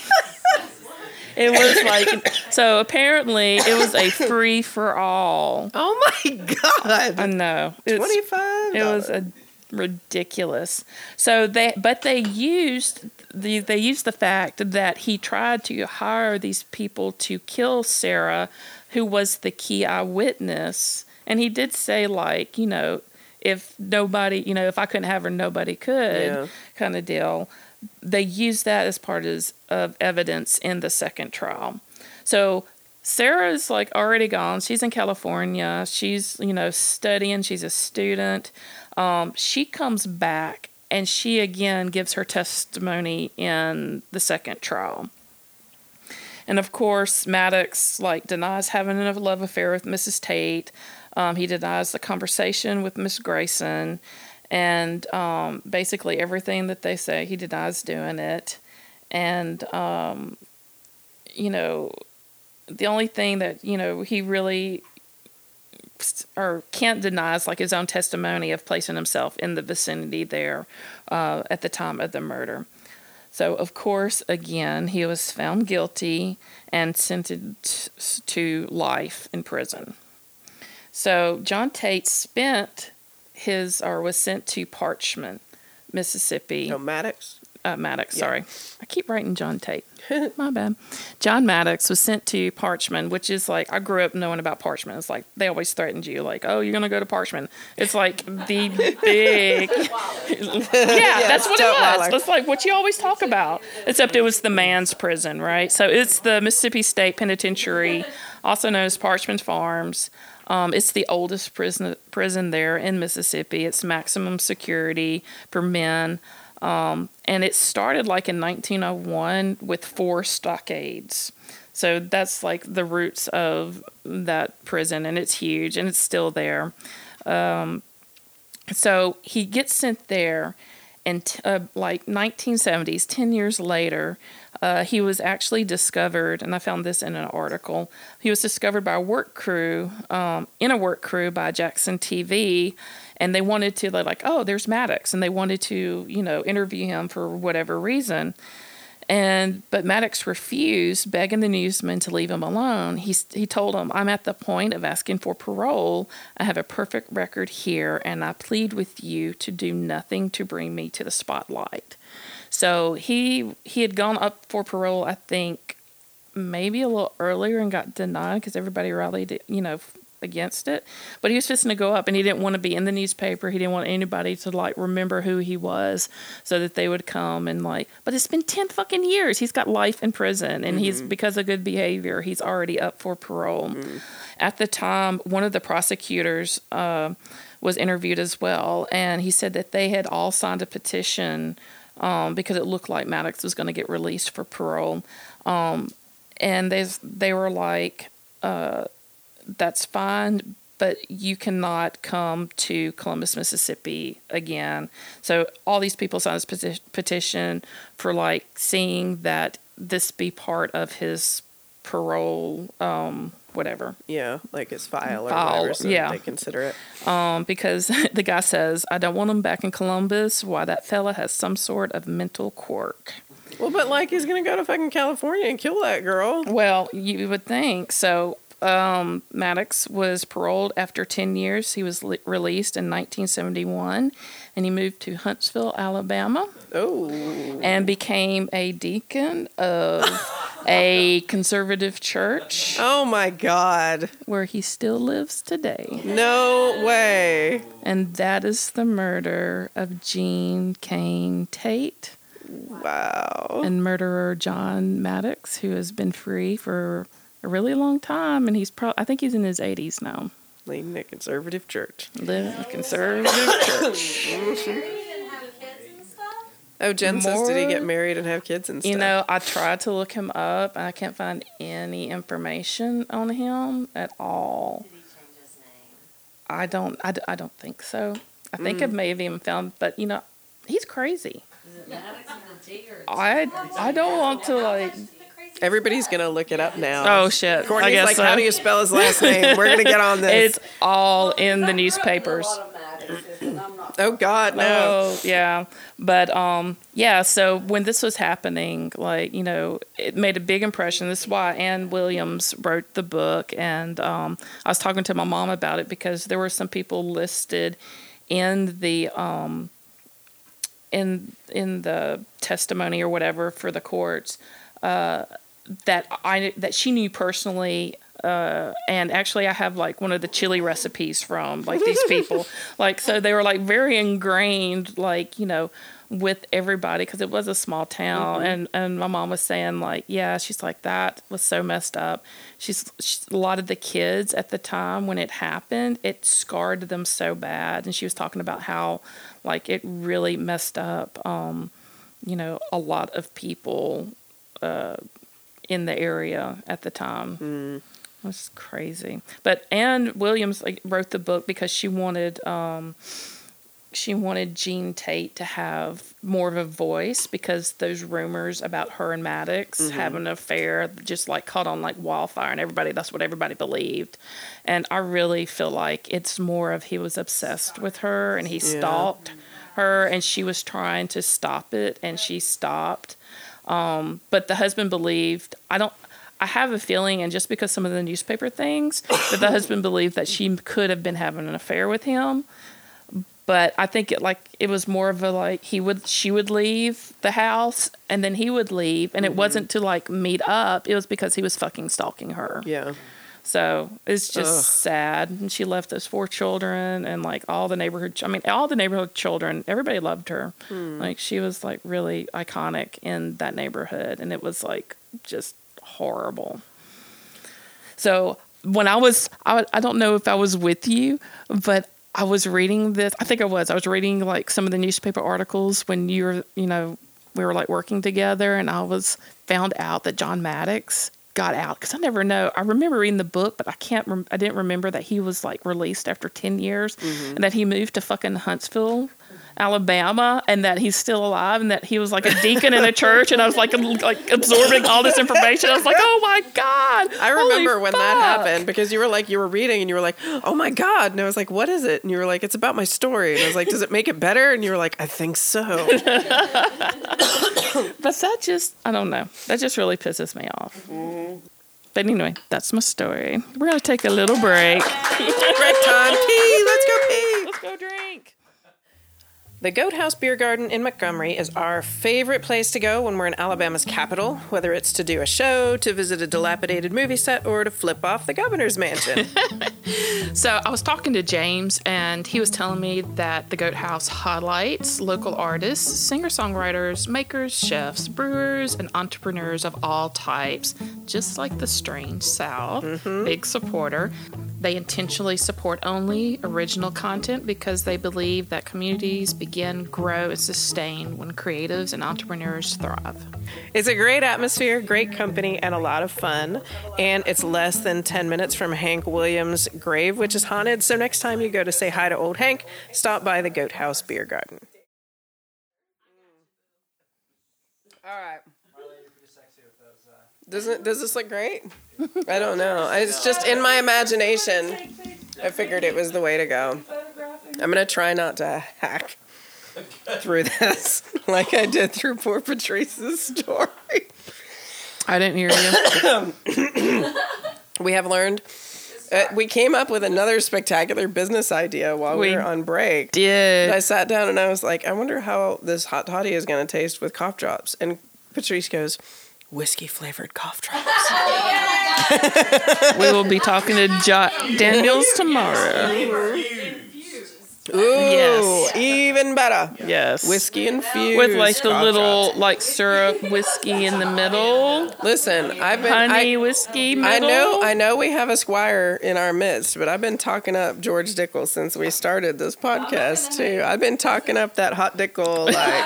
It was like so. Apparently, it was a free for all. Oh my god! I know Twenty five. It was a ridiculous. So they, but they used the they used the fact that he tried to hire these people to kill Sarah, who was the key eyewitness, and he did say like you know if nobody you know if I couldn't have her nobody could Yeah. kind of deal. They used that as part of, of evidence in the second trial. So Sarah's like already gone. She's in California. She's, you know, studying. She's a student. Um, she comes back and she again gives her testimony in the second trial. And of course, Maddox like denies having a love affair with Mrs. Tate. Um, he denies the conversation with Miss Grayson, and um, basically everything that they say, he denies doing it. And um, you know, the only thing that you know he really or can't deny is like his own testimony of placing himself in the vicinity there uh, at the time of the murder. So, of course, again, he was found guilty and sentenced to life in prison. So, John Tate spent his, or was sent to Parchman, Mississippi. no Maddox. Uh, Maddox, Yeah. sorry. I keep writing John Tate. [laughs] My bad. John Maddox was sent to Parchman, which is like, I grew up knowing about Parchman. It's like, they always threatened you, like, oh, you're going to go to Parchman. It's like the [laughs] big. [laughs] yeah, that's what it was. It's like what you always talk about, except it was the man's prison, right? So it's the Mississippi State Penitentiary, also known as Parchman Farms. Um, it's the oldest prison prison there in Mississippi. It's maximum security for men. Um, and it started like in 1901 with four stockades. So that's like the roots of that prison, and it's huge and it's still there. Um, so he gets sent there, and t- uh, like 1970s, 10 years later, uh, he was actually discovered, and I found this in an article. He was discovered by a work crew, um, in a work crew by Jackson TV, and they wanted to, they're like, oh, there's Maddox, and they wanted to, you know, interview him for whatever reason. And but Maddox refused, begging the newsman to leave him alone. He he told him, "I'm at the point of asking for parole. I have a perfect record here, and I plead with you to do nothing to bring me to the spotlight." So he he had gone up for parole, I think, maybe a little earlier, and got denied because everybody rallied, you know, against it. But he was just to go up, and he didn't want to be in the newspaper. He didn't want anybody to like remember who he was, so that they would come and like. But it's been ten fucking years. He's got life in prison, and he's because of good behavior, he's already up for parole. At the time, one of the prosecutors uh, was interviewed as well, and he said that they had all signed a petition um, because it looked like Maddox was going to get released for parole. Um, and they they were like, uh, "That's fine, but you cannot come to Columbus, Mississippi again." So all these people signed this peti- petition for like seeing that this be part of his parole, um, whatever. Yeah, like his file or File, whatever. So yeah. they consider it. Um, because [laughs] the guy says, "I don't want him back in Columbus. Why that fella has some sort of mental quirk." Well, but like he's gonna go to fucking California and kill that girl. Well, you would think so. Um, Maddox was paroled after 10 years. He was li- released in 1971 and he moved to Huntsville, Alabama Oh, and became a deacon of a conservative church oh my God! where he still lives today. No way! And that is the murder of Gene Kane Tate Wow. and murderer John Maddox, who has been free for a really long time. And he's probably, I think he's in his 80s now. Leading a conservative church. Live in a conservative church. [laughs] Oh, Jen says, did he get married and have kids and stuff? You know, I tried to look him up and I can't find any information on him at all. I don't, I, d- I don't think so. I think I mm. may have even found, but you know, he's crazy. I, I don't want to like. Everybody's gonna look it up now. Oh shit! Courtney's I guess like, so. how do you spell his last [laughs] name? We're gonna get on this. It's all in the newspapers. Oh God, no. Oh yeah, but um yeah. So when this was happening, like you know, it made a big impression. This is why Anne Williams wrote the book, and um, I was talking to my mom about it because there were some people listed in the um in in the testimony or whatever for the courts uh, that I that she knew personally. Uh, and actually, I have like one of the chili recipes from like these people. [laughs] like, so they were like very ingrained, like you know, with everybody because it was a small town. And and my mom was saying like, yeah, she's like that was so messed up. She's, she's a lot of the kids at the time when it happened, it scarred them so bad. And she was talking about how like it really messed up. Um, you know, a lot of people uh, in the area at the time. It was crazy. But Anne Williams like, wrote the book because she wanted um, she wanted Gene Tate to have more of a voice because those rumors about her and Maddox having an affair just like caught on like wildfire and everybody that's what everybody believed. And I really feel like it's more of he was obsessed with her and he stalked her and she was trying to stop it and she stopped. Um, but the husband believed I don't I have a feeling, and just because some of the newspaper things, that the husband believed that she could have been having an affair with him. But I think it like it was more of a like he would she would leave the house and then he would leave, and it mm-hmm. wasn't to like meet up. It was because he was fucking stalking her. Yeah. So it's just Ugh. sad. And she left those four children and like all the neighborhood. I mean, all the neighborhood children. Everybody loved her. Hmm. Like she was like really iconic in that neighborhood, and it was like just horrible. So when I was, I, I don't know if I was with you, but I was reading this. I think I was. I was reading like some of the newspaper articles when you were, you know, we were like working together, and I was found out that John Maddox got out because I never know. I remember reading the book, but I can't. Rem- I didn't remember that he was like released after ten years, mm-hmm. and that he moved to fucking Huntsville. Alabama, and that he's still alive, and that he was like a deacon in a church, and I was like, like absorbing all this information. I was like, oh my god! I remember when that happened because you were like you were reading and you were like, "Oh my god!" And I was like, "What is it?" And you were like, "It's about my story." And I was like, "Does it make it better?" And you were like, "I think so." [laughs] But that just, I don't know. That just really pisses me off. But anyway, that's my story. We're going to take a little break. [laughs] Break time. Pee. Let's go pee. Let's go drink. The Goat House Beer Garden in Montgomery is our favorite place to go when we're in Alabama's capital, whether it's to do a show, to visit a dilapidated movie set, or to flip off the governor's mansion. [laughs] So I was talking to James, and he was telling me that the Goat House highlights local artists, singer songwriters, makers, chefs, brewers, and entrepreneurs of all types, just like the Strange South. Mm-hmm. Big supporter. They intentionally support only original content because they believe that communities begin, grow, and sustain when creatives and entrepreneurs thrive. It's a great atmosphere, great company, and a lot of fun. And it's less than 10 minutes from Hank Williams' grave, which is haunted. So next time you go to say hi to old Hank, stop by the Goat House Beer Garden. All right. Does it, does this look great? I don't know. It's just in my imagination. I figured it was the way to go. I'm going to try not to hack through this [laughs] like I did through poor Patrice's story. I didn't hear you. [coughs] We have learned. Uh, we came up with another spectacular business idea while we, We were on break. Did I sat down and I was like, I wonder how this hot toddy is going to taste with cough drops. And Patrice goes, whiskey flavored cough drops. [laughs] we will be talking to jo- Daniels [laughs] tomorrow. Ooh, Yes. even better. Yes, Whiskey infused. with like the cough little drops. like syrup whiskey in the middle, Listen, I've been. honey I, whiskey. I know, I know, we have a squire in our midst, but I've been talking up George Dickel since we started this podcast too. I've been talking up that hot Dickel. Like, [laughs]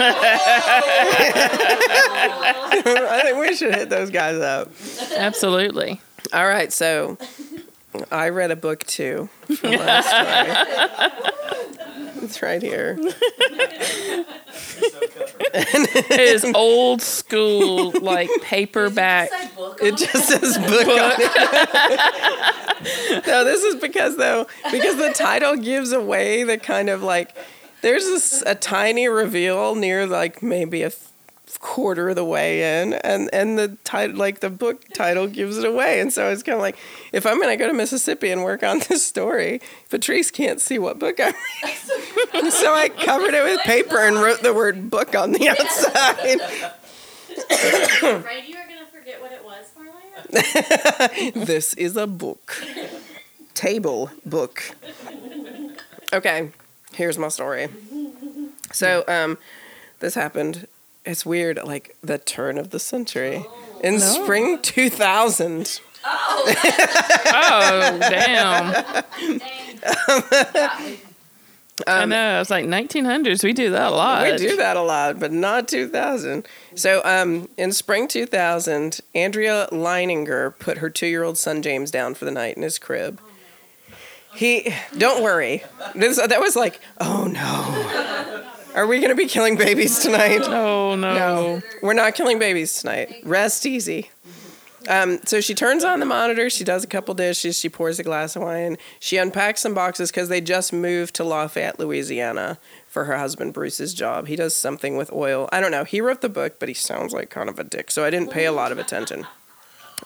I think we should hit those guys up. Absolutely. All right, so I read a book too. [laughs] from last story. it's right here. [laughs] It is old school like paperback. It just says book on it. no, this is because though, because the title gives away the kind of like, there's this, a tiny reveal near like maybe a th- quarter of the way in, and and the title, like the book title, gives it away, and so it's kind of like, if I'm gonna go to Mississippi and work on [laughs] this story, Patrice can't see what book I'm reading, so I covered it with paper and wrote the word book on the outside. [coughs] right, you were gonna forget what it was, Marlena? [laughs] this is a book. Table book. Okay, here's my story. So, um, this happened. It's weird, like the turn of the century. In spring 2000, [laughs] Oh damn! I know. It's like 1900s. We do that a lot. we do that a lot, but not 2000. So, um, in spring 2000, Andrea Leininger put her two year old son James down for the night in his crib. He, don't worry. This, that was like, oh no. Are we going to be killing babies tonight? Oh no. No, we're not killing babies tonight. Rest easy. Um, so she turns on the monitor. She does a couple dishes. She pours a glass of wine. She unpacks some boxes because they just moved to Lafayette, Louisiana for her husband Bruce's job. He does something with oil. I don't know. He wrote the book, but he sounds like kind of a dick. So I didn't pay a lot of attention.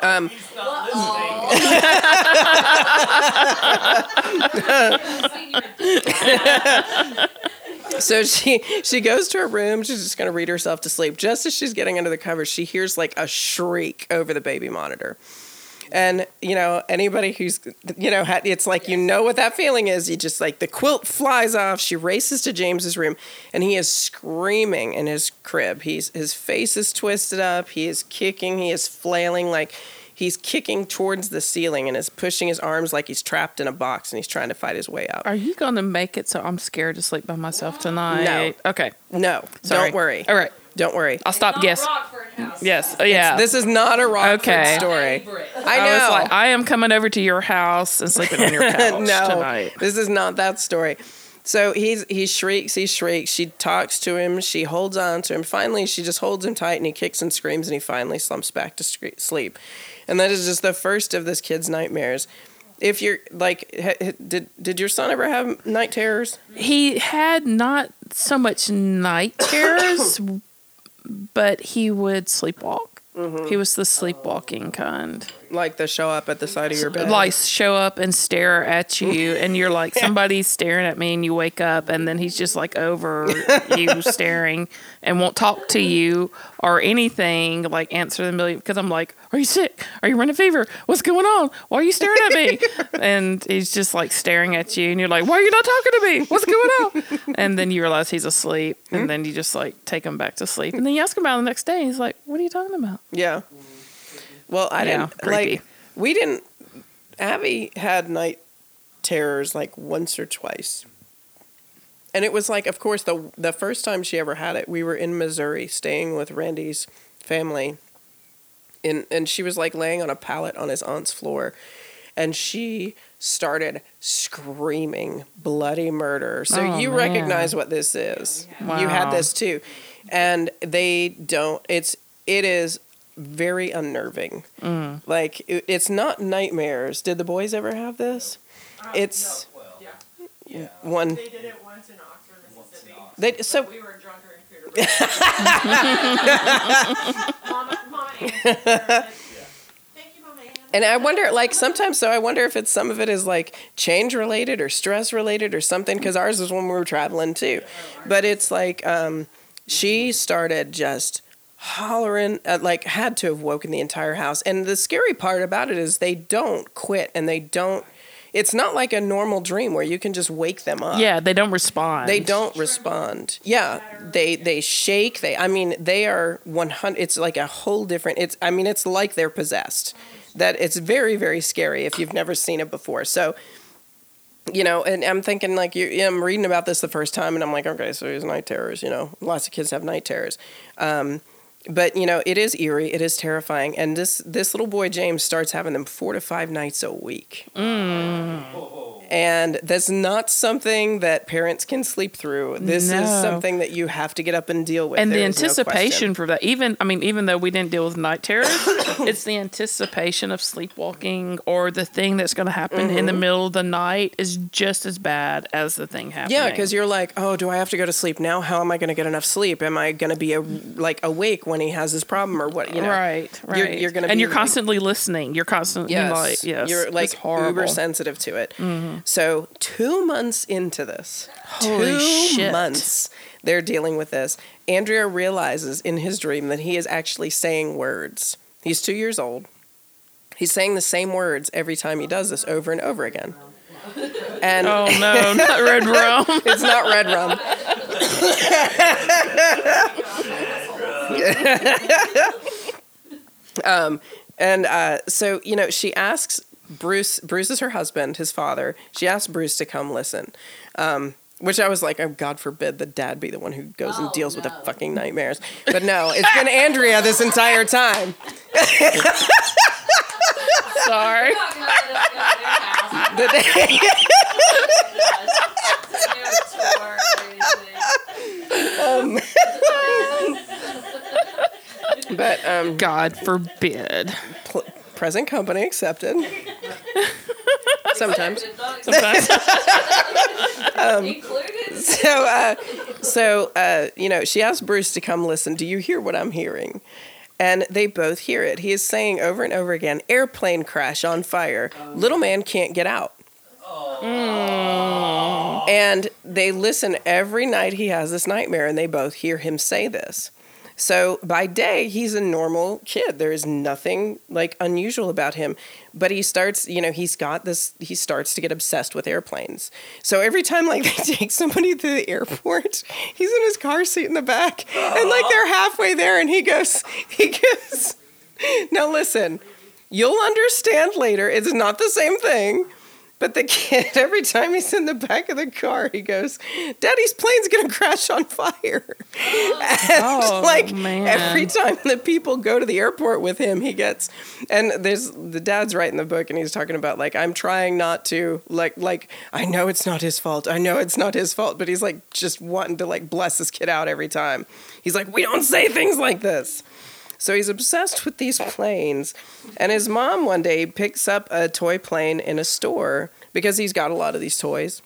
Um, [laughs] [laughs] So she she goes to her room. She's just gonna read herself to sleep. Just as she's getting under the covers, she hears like a shriek over the baby monitor. And you know anybody who's you know it's like you know what that feeling is. You just like the quilt flies off. She races to James's room, and he is screaming in his crib. He's his face is twisted up. He is kicking. He is flailing like he's kicking towards the ceiling and is pushing his arms like he's trapped in a box and he's trying to fight his way out. Are you gonna make it so I'm scared to sleep by myself tonight? No. Okay. No, Sorry. don't worry. All right. Don't worry. I'll stop guessing. Rockford House. Yes. Oh, yeah. This is not a Rockford Okay. story. I I know. was like, I am coming over to your house and sleeping on your [laughs] couch no, tonight. this is not that story. So he's he shrieks, he shrieks. She talks to him. She holds on to him. Finally, she just holds him tight, and he kicks and screams, and he finally slumps back to scre- sleep. And that is just the first of this kid's nightmares. If you're like, ha- did did your son ever have night terrors? He had not so much night [coughs] terrors, but he would sleepwalk. Mm-hmm. He was the sleepwalking kind. Like the show up at the side of your bed? Like show up and stare at you, [laughs] and you're like somebody's staring at me, and you wake up, and then he's just like over [laughs] you staring, and won't talk to you or anything. Like answer the million because I'm like, are you sick? Are you running a fever? What's going on? Why are you staring at me? [laughs] and he's just like staring at you, and you're like, why are you not talking to me? What's going on? and then you realize he's asleep, and hmm? then you just like take him back to sleep, and then you ask him about the next day. He's like, what are you talking about? Yeah. Well, I didn't like. We didn't. Abby had night terrors like once or twice. And it was like, of course, the the first time she ever had it, we were in Missouri, staying with Randy's family, and and she was like laying on a pallet on his aunt's floor, and she started screaming bloody murder. So Oh, you man. recognize what this is. You had this too, and they don't. It's it is very unnerving. Mm. Like it, it's not nightmares. Did the boys ever have this? It's one. They did it once in Oxford, Mississippi. They so We were drunker and Peter. Mama, Mama Ann. [laughs] Thank you, Mama And I wonder, like, sometimes, so I wonder if it's some of it is like change related or stress related or something, because ours was when we were traveling too. But it's like, um, she started just hollering, uh, like, had to have woken the entire house. And the scary part about it is they don't quit and they don't, it's not like a normal dream where you can just wake them up. Yeah, they don't respond. They don't respond. Yeah, they they shake. They I mean they are one hundred. It's like a whole different. It's I mean it's like they're possessed. That it's very very scary if you've never seen it before. So. You know, and I'm thinking like you. I'm reading about this the first time, and I'm like, okay, so there's night terrors. You know, lots of kids have night terrors. Um, but you know, it is eerie. It is terrifying, and this this little boy James starts having them four to five nights a week mm. And that's not something that parents can sleep through. This is something that you have to get up and deal with. and the There no anticipation for that even i mean even though we didn't deal with night terrors [coughs] it's the anticipation of sleepwalking or the thing that's going to happen in the middle of the night is just as bad as the thing happening Mm-hmm. Yeah, because you're like, oh, do I have to go to sleep now? How am I going to get enough sleep? Am I going to be a, like awake when he has this problem or what? You know, right right You're, you're going to and you're like- constantly listening you're constantly Yes, like yes you're like Mm-hmm. uber sensitive to it. So two months into this, Holy two shit. months they're dealing with this. Andrea realizes in his dream that he is actually saying words. He's two years old. He's saying the same words every time he does this over and over again. And oh [laughs] no not red rum it's not red rum. [laughs] um, and uh, so you know, she asks Bruce. Bruce is her husband, his father. She asked Bruce to come listen. Um, which I was like, oh, God forbid the dad be the one who goes and deals with the fucking nightmares. But no, it's been Andrea this entire time. [laughs] sorry Not gonna let us go to their house. The day- No tour or anything. but um, god forbid pl- present company accepted. Sometimes. sometimes. [laughs] Included. so uh, so uh, you know she asked bruce to come listen. Do you hear what i'm hearing? And they both hear it. He is saying over and over again airplane crash on fire. Little man can't get out. And they listen every night he has this nightmare and they both hear him say this so by day he's a normal kid. There is nothing like unusual about him. But he starts you know he's got this he starts to get obsessed with airplanes. So every time like [laughs] they take somebody to the airport he's in his car seat in the back. And like they're halfway there and he goes he goes [laughs] now listen you'll understand later. It's not the same thing but the kid, [laughs] every time he's in the back of the car, he goes, Daddy's plane's gonna crash on fire. [laughs] And Oh, like man. every time the people go to the airport with him, he gets and there's the dad's writing the book and he's talking about like I'm trying not to like like I know it's not his fault. I know it's not his fault, but he's like just wanting to like bless this kid out every time. He's like, We don't say things like this. So he's obsessed with these planes. And his mom one day picks up a toy plane in a store because he's got a lot of these toys.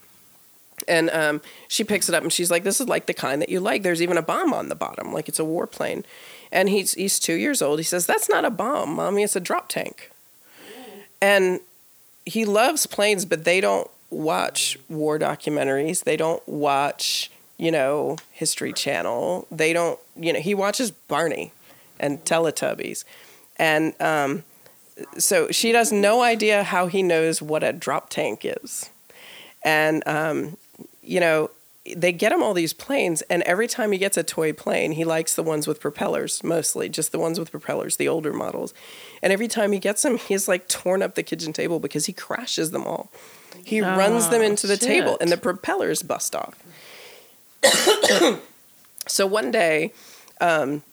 And um, she picks it up and she's like, This is like the kind that you like. There's even a bomb on the bottom, like it's a warplane. And he's, he's two years old. He says, That's not a bomb, mommy, it's a drop tank. And he loves planes, but they don't watch war documentaries. They don't watch, you know, History Channel. They don't, you know, he watches Barney and Teletubbies. And um, so she has no idea how he knows what a drop tank is. And, um, you know, they get him all these planes, and every time he gets a toy plane, he likes the ones with propellers mostly, just the ones with propellers, the older models. And every time he gets them, he's like torn up the kitchen table because he crashes them all. He runs them Oh, into the table, and the propellers bust off. [coughs] so one day, um,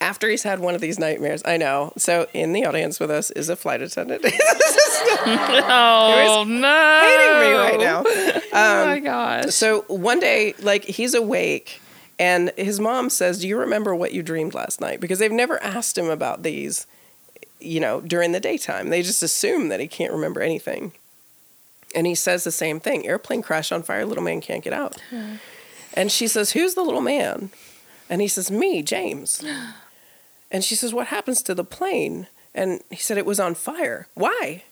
after he's had one of these nightmares, I know. So in the audience with us is a flight attendant. [laughs] Oh no! hating me right now. oh my um, gosh! So one day, like he's awake, and his mom says, "Do you remember what you dreamed last night?" Because they've never asked him about these, you know, during the daytime. They just assume that he can't remember anything. And he says the same thing: "Airplane crash on fire. Little man can't get out." And she says, "Who's the little man?" And he says, "Me, James." [gasps] [gasps] [gasps] And she says, "What happens to the plane?" And he said, "It was on fire. Why?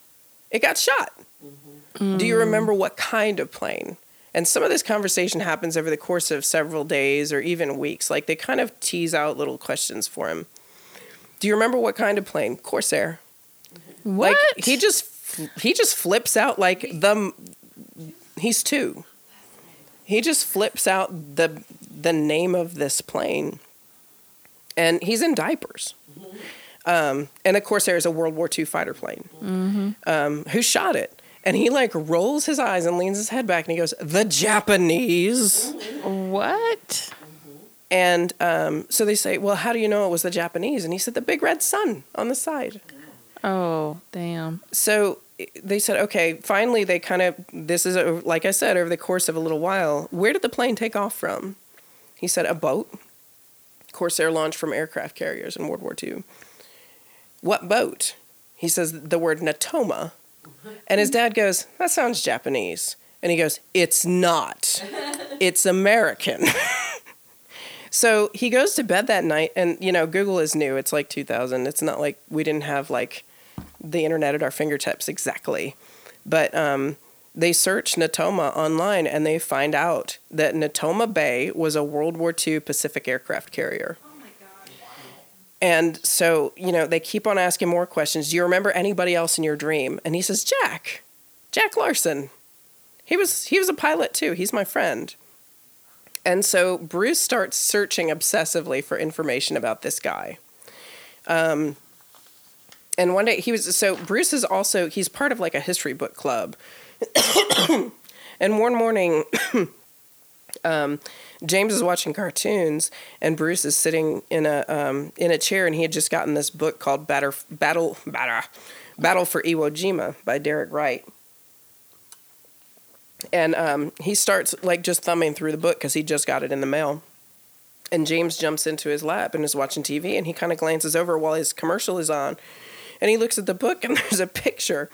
It got shot." Mm-hmm. Do you remember what kind of plane? And some of this conversation happens over the course of several days or even weeks. Like they kind of tease out little questions for him. Do you remember what kind of plane? Corsair. what? Like he just he just flips out like the he's two. He just flips out the the name of this plane, and he's in diapers. Um, and of course, there's a World War II fighter plane. Um, who shot it? And he like rolls his eyes and leans his head back, and he goes, "The Japanese." what? And um, so they say, "Well, how do you know it was the Japanese?" And he said, "The big red sun on the side." Oh damn! so they said, okay, finally they kind of, this is, a, like I said, over the course of a little while, where did the plane take off from? He said, a boat. Corsair launched from aircraft carriers in World War II. What boat? He says the word Natoma. And his dad goes, that sounds Japanese. And he goes, it's not. It's American. [laughs] so he goes to bed that night, and, you know, Google is new. It's like 2000. It's not like we didn't have, like, the internet at our fingertips exactly. But um, they search Natoma online and they find out that Natoma Bay was a World War II Pacific aircraft carrier. And so, you know, they keep on asking more questions. Do you remember anybody else in your dream? And he says, Jack, Jack Larson. He was he was a pilot too. He's my friend. And so Bruce starts searching obsessively for information about this guy. Um, and one day he was so Bruce is also he's part of like a history book club. [coughs] and one morning [coughs] um, James is watching cartoons and Bruce is sitting in a um, in a chair and he had just gotten this book called Battle Battle Battle Battle for Iwo Jima by Derek Wright. And um, he starts like just thumbing through the book because he just got it in the mail. And James jumps into his lap and is watching TV and he kind of glances over while his commercial is on and he looks at the book and [laughs] there's a picture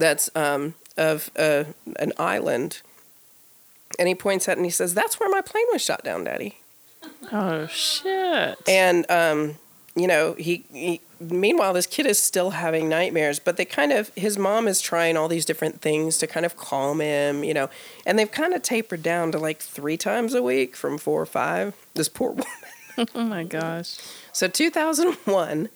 that's um, of uh, an island and he points at it and he says that's where my plane was shot down daddy Oh shit! and um, you know he, he meanwhile this kid is still having nightmares but they kind of his mom is trying all these different things to kind of calm him you know and they've kind of tapered down to like three times a week from four or five this poor woman [laughs] oh my gosh! so 2001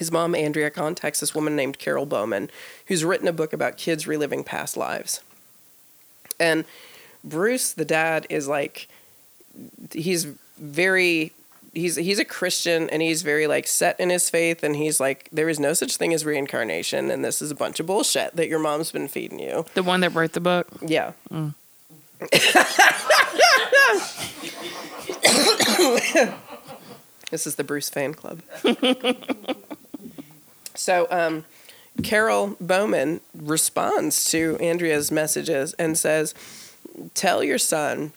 his mom andrea contacts this woman named carol bowman who's written a book about kids reliving past lives and bruce the dad is like he's very he's he's a christian and he's very like set in his faith and he's like there is no such thing as reincarnation and this is a bunch of bullshit that your mom's been feeding you The one that wrote the book. yeah. Mm. [laughs] this is the Bruce fan club. [laughs] so, um, Carol Bowman responds to Andrea's messages and says, Tell your son,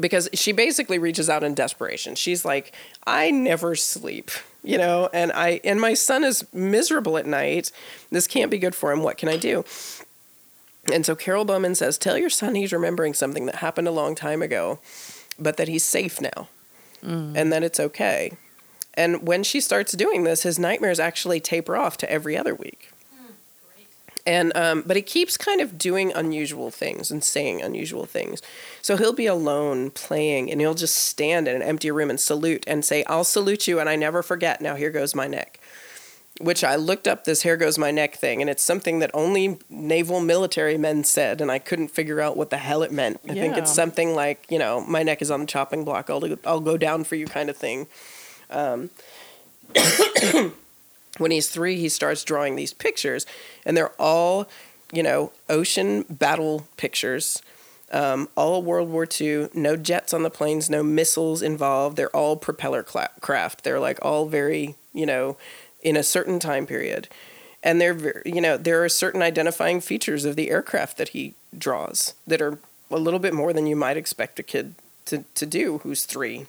because she basically reaches out in desperation. She's like, I never sleep, you know, and I and my son is miserable at night. This can't be good for him. What can I do? And so Carol Bowman says, Tell your son he's remembering something that happened a long time ago, but that he's safe now and that it's okay. And when she starts doing this, his nightmares actually taper off to every other week. And um, but he keeps kind of doing unusual things and saying unusual things. So he'll be alone playing, and he'll just stand in an empty room and salute and say, "I'll salute you, and I never forget." Now here goes my neck which I looked up this "here goes my neck" thing, and it's something that only naval military men said, and I couldn't figure out what the hell it meant. I think it's something like, you know, my neck is on the chopping block. I'll I'll go down for you, kind of thing. Um, [coughs] when he's three, he starts drawing these pictures, and they're all, you know, ocean battle pictures. Um, all World War II, no jets on the planes, no missiles involved. They're all propeller craft. They're like all very, you know, in a certain time period. And they're, you know, there are certain identifying features of the aircraft that he draws that are a little bit more than you might expect a kid to, to do who's three.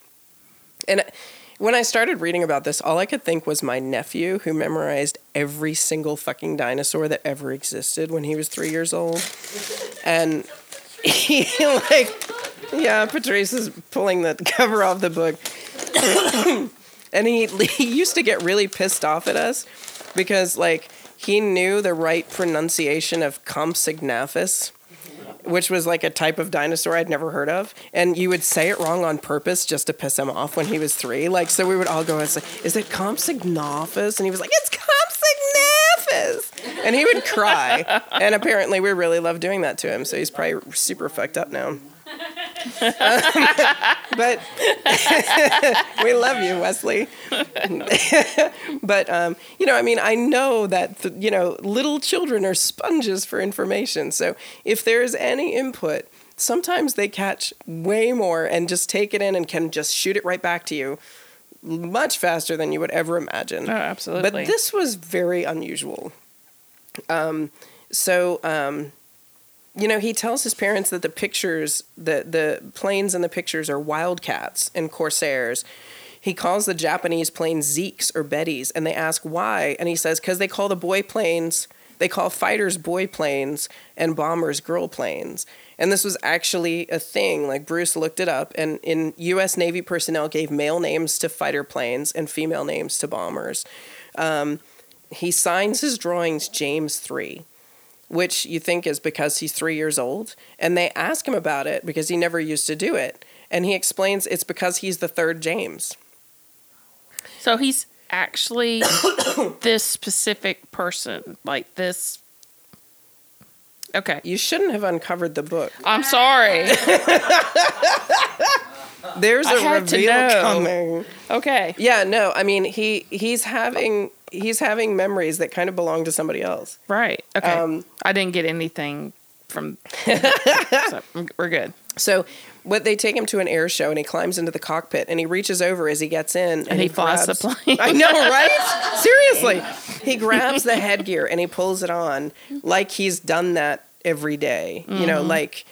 And when I started reading about this, all I could think was my nephew who memorized every single fucking dinosaur that ever existed when he was three years old. And he, [laughs] like, yeah, Patrice is pulling the cover off the book. [coughs] and he, he used to get really pissed off at us because, like, he knew the right pronunciation of Compsognathus which was like a type of dinosaur I'd never heard of. And you would say it wrong on purpose just to piss him off when he was three. Like, so we would all go and say, Is it Compsognathus? And he was like, It's Compsognathus. And he would cry. and apparently we really love doing that to him. So he's probably super fucked up now. [laughs] but [laughs] we love you, Wesley. [laughs] but um, you know, I mean, I know that th- you know little children are sponges for information. So if there is any input, sometimes they catch way more and just take it in and can just shoot it right back to you much faster than you would ever imagine. Oh, absolutely. But this was very unusual. Um, so um, you know, he tells his parents that the pictures, the the planes in the pictures are wildcats and corsairs. He calls the Japanese planes Zekes or Bettys, and they ask why, and he says because they call the boy planes, they call fighters boy planes and bombers girl planes. And this was actually a thing. Like Bruce looked it up, and in U.S. Navy personnel gave male names to fighter planes and female names to bombers. Um, he signs his drawings James three which you think is because he's three years old. And they ask him about it because he never used to do it. And he explains it's because he's the third James. So he's actually [coughs] this specific person, like this. Okay. You shouldn't have uncovered the book. I'm sorry. [laughs] There's a reveal coming. Okay. Yeah, no, I mean he he's having he's having memories that kind of belong to somebody else. Right. Okay. Um, I didn't get anything from. [laughs] so we're good. So what they take him to an air show and he climbs into the cockpit and he reaches over as he gets in and, he flies the plane. I know, right? [laughs] Seriously. He grabs the headgear and he pulls it on like he's done that every day. You know, like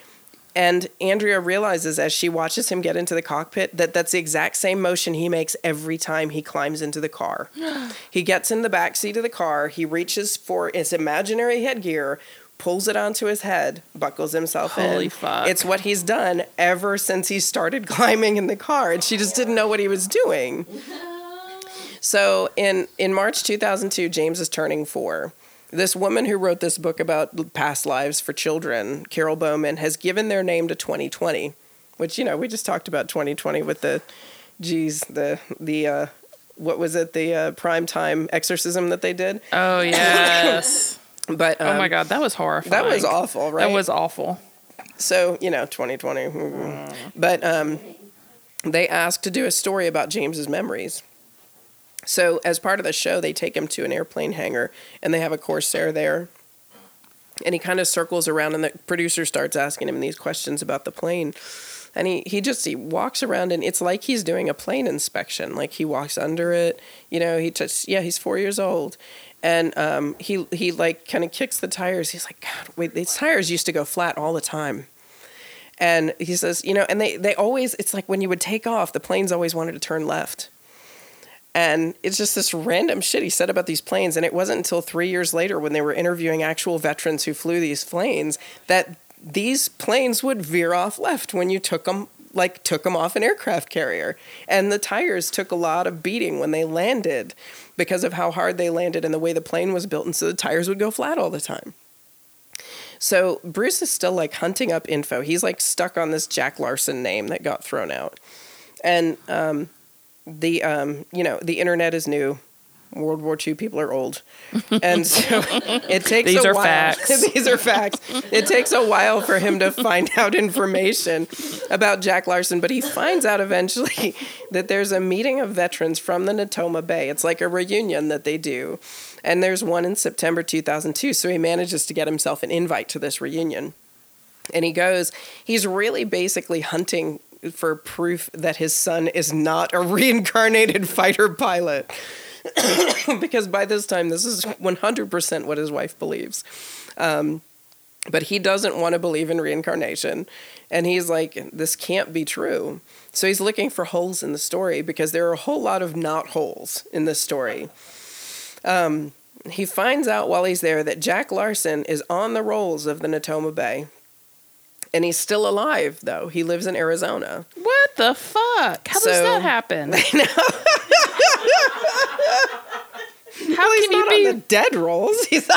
and Andrea realizes as she watches him get into the cockpit that that's the exact same motion he makes every time he climbs into the car. [gasps] he gets in the back seat of the car, he reaches for his imaginary headgear, pulls it onto his head, buckles himself in. Holy fuck. It's what he's done ever since he started [laughs] climbing in the car, and she just didn't know what he was doing. [laughs] So in in March 2002, James is turning four. This woman who wrote this book about past lives for children, Carol Bowman, has given their name to 2020, which you know we just talked about 2020 with the, geez, the the uh, what was it the uh, prime time exorcism that they did. Oh [laughs] yes. But oh my um, god, that was horrifying. that was awful, right? That was awful. So, you know, 2020. mm. But um, they asked to do a story about James's memories. So, as part of the show, they take him to an airplane hangar and they have a Corsair there. And he kind of circles around, and the producer starts asking him these questions about the plane. And he, he just he walks around, and it's like he's doing a plane inspection. Like he walks under it, you know. He touches. Yeah, he's four years old, and um, he he like kind of kicks the tires. He's like, God, wait, these tires used to go flat all the time. And he says, you know, and they they always it's like when you would take off, the planes always wanted to turn left. And it's just this random shit he said about these planes. And it wasn't until three years later when they were interviewing actual veterans who flew these planes that these planes would veer off left when you took them like took them off an aircraft carrier. And the tires took a lot of beating when they landed because of how hard they landed and the way the plane was built. And so the tires would go flat all the time. So bruce is still like hunting up info. He's like stuck on this jack larsen name that got thrown out. And um, the um, you know the internet is new World War II people are old, [laughs] and so it [laughs] takes These a are while. facts. [laughs] These are facts. It takes a while for him to find out information about Jack Larsen, but he finds out eventually that there's a meeting of veterans from the Natoma Bay. It's like a reunion that they do, and there's one in September 2002. So he manages to get himself an invite to this reunion. And he goes, he's really basically hunting for proof that his son is not a [laughs] reincarnated fighter pilot. [coughs] because by this time, this is 100% what his wife believes. Um, but he doesn't want to believe in reincarnation. And he's like, this can't be true. So he's looking for holes in the story because there are a whole lot of not holes in this story. Um, he finds out while he's there that Jack Larsen is on the rolls of the Natoma Bay. And he's still alive, though. He lives in Arizona. What the fuck? How does that happen? [laughs] [laughs] How Well, he's can you not be on the dead rolls. [laughs] He's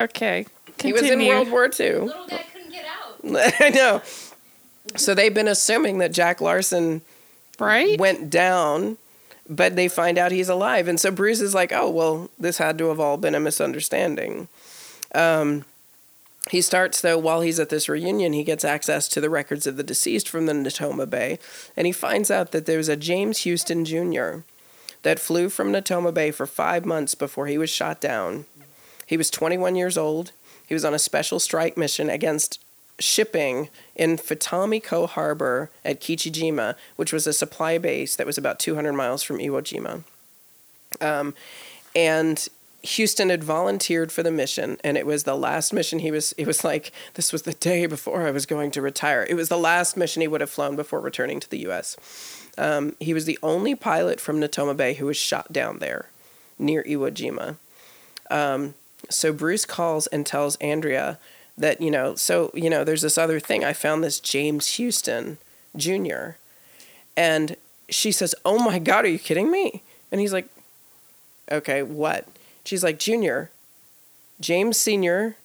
okay? he was in. World War II. Little guy couldn't get out. I know. So they've been assuming that Jack Larsen right? went down, but they find out he's alive. And so Bruce is like, oh, well, this had to have all been a misunderstanding. Um, he starts, though, while he's at this reunion, he gets access to the records of the deceased from the Natoma Bay. And he finds out that there's a James Huston Jr. that flew from Natoma Bay for five months before he was shot down. He was 21 years old. He was on a special strike mission against shipping in Futamiko Harbor at Kichijima, which was a supply base that was about 200 miles from Iwo Jima. Um, and Huston had volunteered for the mission, and it was the last mission he was. It was like this was the day before I was going to retire. It was the last mission he would have flown before returning to the U.S. Um, he was the only pilot from Natoma Bay who was shot down there, near Iwo Jima. Um, so Bruce calls and tells Andrea that you know, so you know, there's this other thing. I found this James Huston Jr. And she says, "Oh my God, are you kidding me?" And he's like, "Okay, what?" She's like, "Junior, James Senior,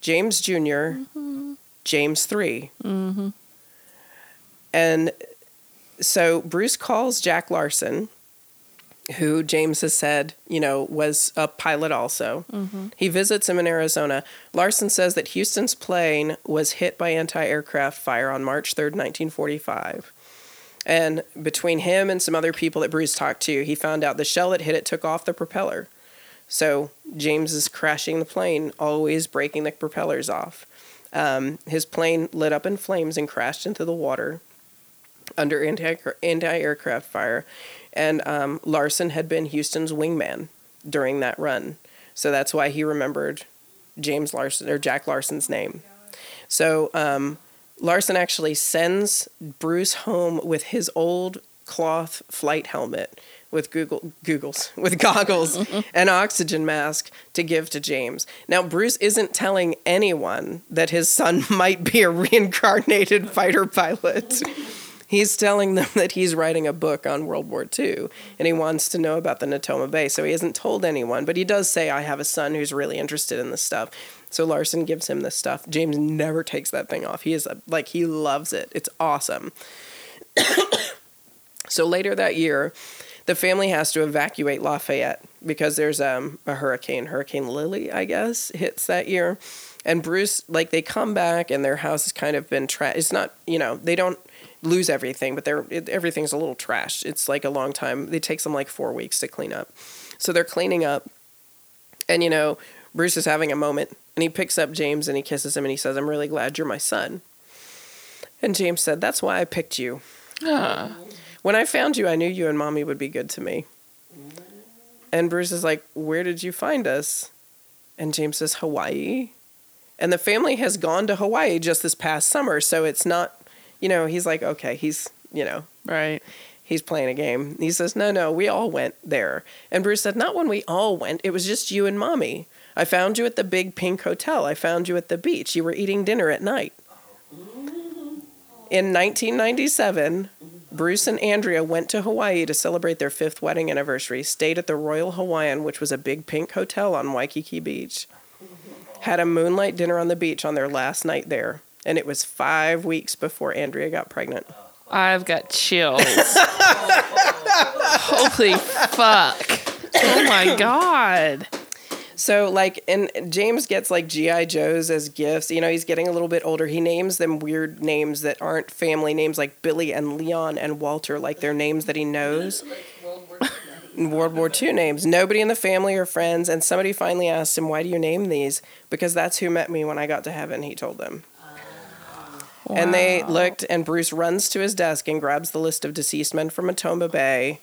James Junior, mm-hmm. James 3 mm-hmm. And so Bruce calls Jack Larsen, who James has said, you know, was a pilot also. Mm-hmm. He visits him in Arizona. Larsen says that Huston's plane was hit by anti aircraft fire on March 3rd, 1945. And between him and some other people that Bruce talked to, he found out the shell that hit it took off the propeller. So James is crashing the plane, always breaking the propellers off. Um, his plane lit up in flames and crashed into the water under anti aircraft fire. And um, Larsen had been Huston's wingman during that run. So that's why he remembered James Larsen or Jack Larsen's name. So um, Larsen actually sends Bruce home with his old cloth flight helmet with Google Googles [laughs] with goggles [laughs] and oxygen mask to give to James. Now Bruce isn't telling anyone that his son [laughs] might be a reincarnated fighter pilot. He's telling them that he's writing a book on World War II and he wants to know about the Natoma Bay. So he hasn't told anyone, but he does say, I have a son who's really interested in this stuff. So Larsen gives him this stuff. James never takes that thing off. He is a, like, he loves it. It's awesome. [coughs] so later that year, the family has to evacuate Lafayette because there's um, a hurricane, Hurricane Lili, I guess, hits that year. And Bruce, like, they come back and their house has kind of been trashed. It's not, you know, they don't lose everything, but they're it, everything's a little trashed. It's like a long time. It takes them like four weeks to clean up. So they're cleaning up, and you know, Bruce is having a moment, and he picks up James and he kisses him and he says, "I'm really glad you're my son." And James said, "That's why I picked you. When I found you, I knew you and mommy would be good to me." And Bruce is like, "Where did you find us?" And James says, "Hawaii." And the family has gone to Hawaii just this past summer, so it's not you know, he's like, okay, he's, you know, Right. he's playing a game. He says, no, no, we all went there. And Bruce said, not when we all went. It was just you and mommy. I found you at the big pink hotel. I found you at the beach. You were eating dinner at night. In 1997, Bruce and Andrea went to Hawaii to celebrate their fifth wedding anniversary, stayed at the Royal Hawaiian, which was a big pink hotel on Waikiki Beach, had a moonlight dinner on the beach on their last night there. And it was five weeks before Andrea got pregnant. I've got chills. [laughs] Holy fuck. Oh my god. So like and James gets like GI Joes as gifts. You know, he's getting a little bit older. He names them weird names that aren't family names like Billy and Leon and Walter like they're names that he knows. [laughs] World War II names. Nobody in the family or friends and somebody finally asked him, "Why do you name these?" Because that's who met me when I got to heaven, he told them. And they looked, and Bruce runs to his desk and grabs the list of deceased men from Natoma Bay.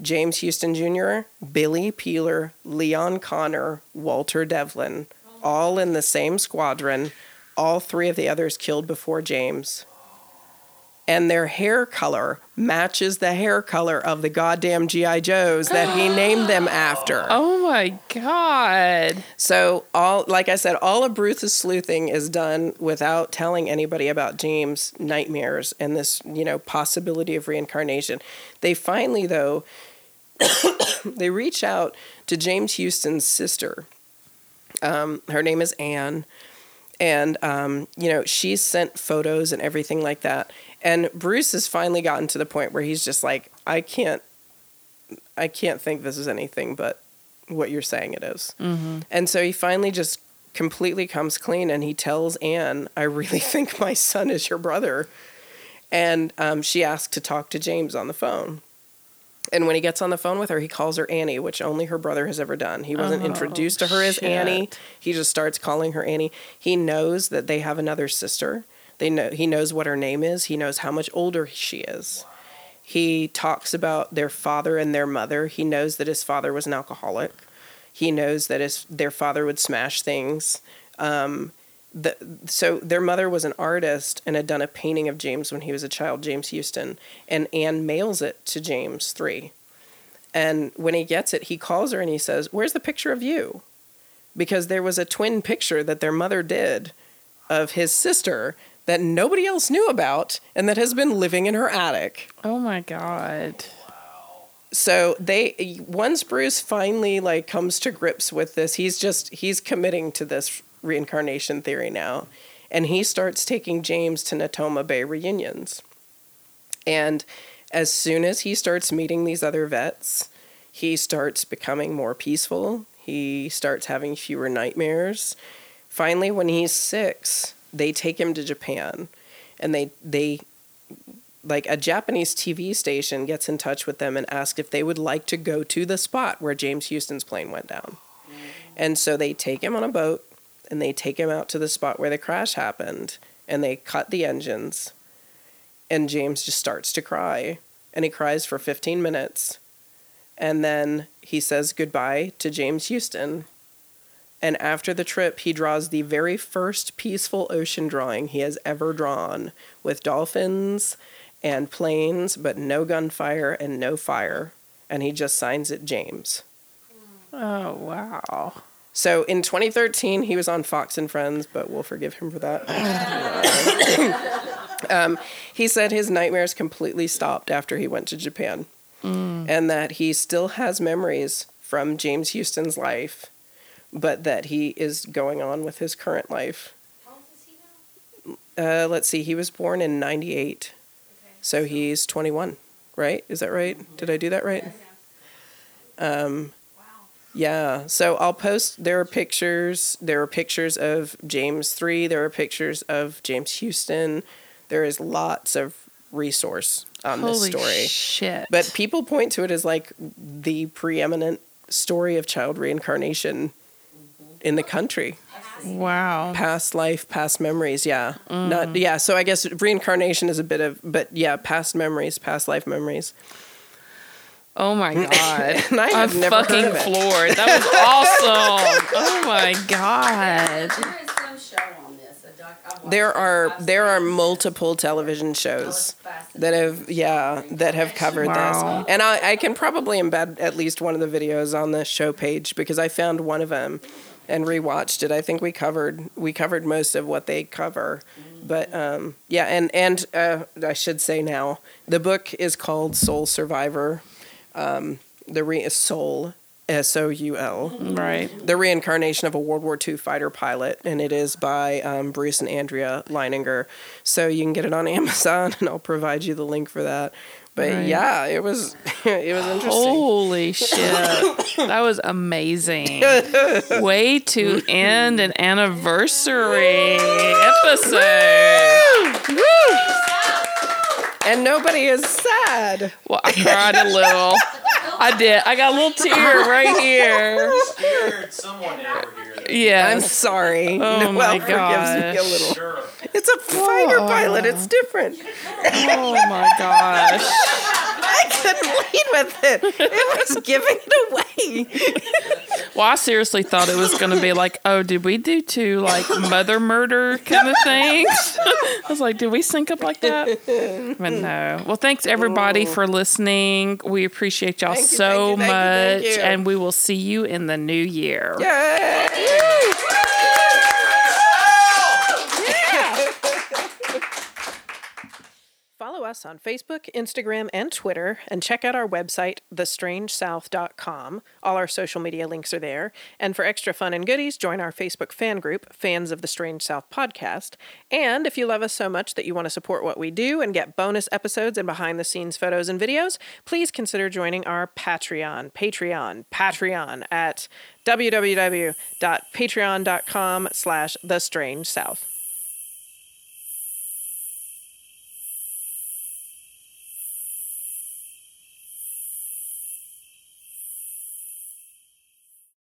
James Huston Jr., Billy Peeler, Leon Conner, Walter Devlin, all in the same squadron. All three of the others killed before James. And their hair color matches the hair color of the goddamn G.I. Joes that he [gasps] named them after. Oh my god. So all like I said, all of Bruce's sleuthing is done without telling anybody about James' nightmares and this, you know, possibility of reincarnation. They finally though [coughs] they reach out to James Huston's sister. Um, her name is Anne. And um, you know, she's sent photos and everything like that. And Bruce has finally gotten to the point where he's just like, I can't I can't think this is anything but what you're saying it is. And so he finally just completely comes clean and he tells Anne, I really [laughs] think my son is your brother. And um, she asks to talk to James on the phone. And when he gets on the phone with her, he calls her Annie, which only her brother has ever done. He wasn't introduced to her as Annie. He just starts calling her Annie. He knows that they have another sister. They know he knows what her name is. He knows how much older she is. He talks about their father and their mother. He knows that his father was an alcoholic. He knows that his their father would smash things. Um, the, so their mother was an artist and had done a painting of James when he was a child, James Huston, and Anne mails it to James three. And when he gets it, he calls her and he says, "Where's the picture of you?" Because there was a twin picture that their mother did of his sister that nobody else knew about and that has been living in her attic Oh my god. so they once bruce finally like comes to grips with this he's just he's committing to this reincarnation theory now. And he starts taking james to natoma bay reunions. And as soon as he starts meeting these other vets he starts becoming more peaceful. He starts having fewer nightmares. Finally when he's six they take him to japan. And they they like a Japanese TV station gets in touch with them and asks if they would like to go to the spot where James Huston's plane went down. And so they take him on a boat and they take him out to the spot where the crash happened and they cut the engines. And James just starts to cry and he cries for 15 minutes. And then he says goodbye to James Huston. And after the trip, he draws the very first peaceful ocean drawing he has ever drawn with dolphins and planes, but no gunfire and no fire. And he just signs it James. Oh wow. So in 2013, he was on Fox and Friends, but we'll forgive him for that. [coughs] um, he said his nightmares completely stopped after he went to Japan, and that he still has memories from James Huston's life, but that he is going on with his current life. How old is he now? Uh, let's see, he was born in 98, so he's 21, right? Is that right? Did I do that right? Um, yeah, so I'll post. There are pictures. There are pictures of James three. There are pictures of James Huston. There is lots of resource on this Holy story. shit. But people point to it as like the preeminent story of child reincarnation in the country. wow. Past life, past memories. Yeah, Mm. not yeah. So I guess reincarnation is a bit of, but yeah, past memories, past life memories. Oh my god. [laughs] And I have I'm never heard fucking of it. floored. That was awesome. [laughs] Oh my god. There is some show on this. Doc, There are there are multiple television shows that have yeah that have covered Wow. this and I, I can probably embed at least one of the videos on the show page because i found one of them and rewatched it i think we covered we covered most of what they cover but um, yeah and and uh, i should say now the book is called soul survivor um, the re- soul S O U L. Right. The reincarnation of a World War II fighter pilot, and it is by um, Bruce and Andrea Leininger. So you can get it on [laughs] Amazon, and I'll provide you the link for that. But Right. yeah, it was [laughs] it was interesting. Holy shit. that was amazing. [laughs] Way to end an anniversary episode. And nobody is sad. Well, I cried a little. I did. I got a little tear right here. Scared someone ever hear that. I'm sorry. Oh [laughs] Noelle my forgives me a gosh. little. Sure. It's a fighter oh. pilot. It's different. Oh my gosh. [laughs] I couldn't lead with it. It was giving it away. Well, I seriously thought it was going to be like, oh, did we do two like mother murder kind of things? [laughs] I was like, did we sync up like that? But no. Well, thanks everybody for listening. We appreciate y'all Thank you, so thank you, thank much, you, thank you. and we will see you in the new year. Yay! Follow us on Facebook, Instagram, and Twitter, and check out our website, thestrangesouth.com. All our social media links are there. And for extra fun and goodies, join our Facebook fan group, Fans of the Strange South Podcast. And if you love us so much that you want to support what we do and get bonus episodes and behind the scenes photos and videos, please consider joining our Patreon, Patreon, Patreon at www.patreon.com slash the strange south.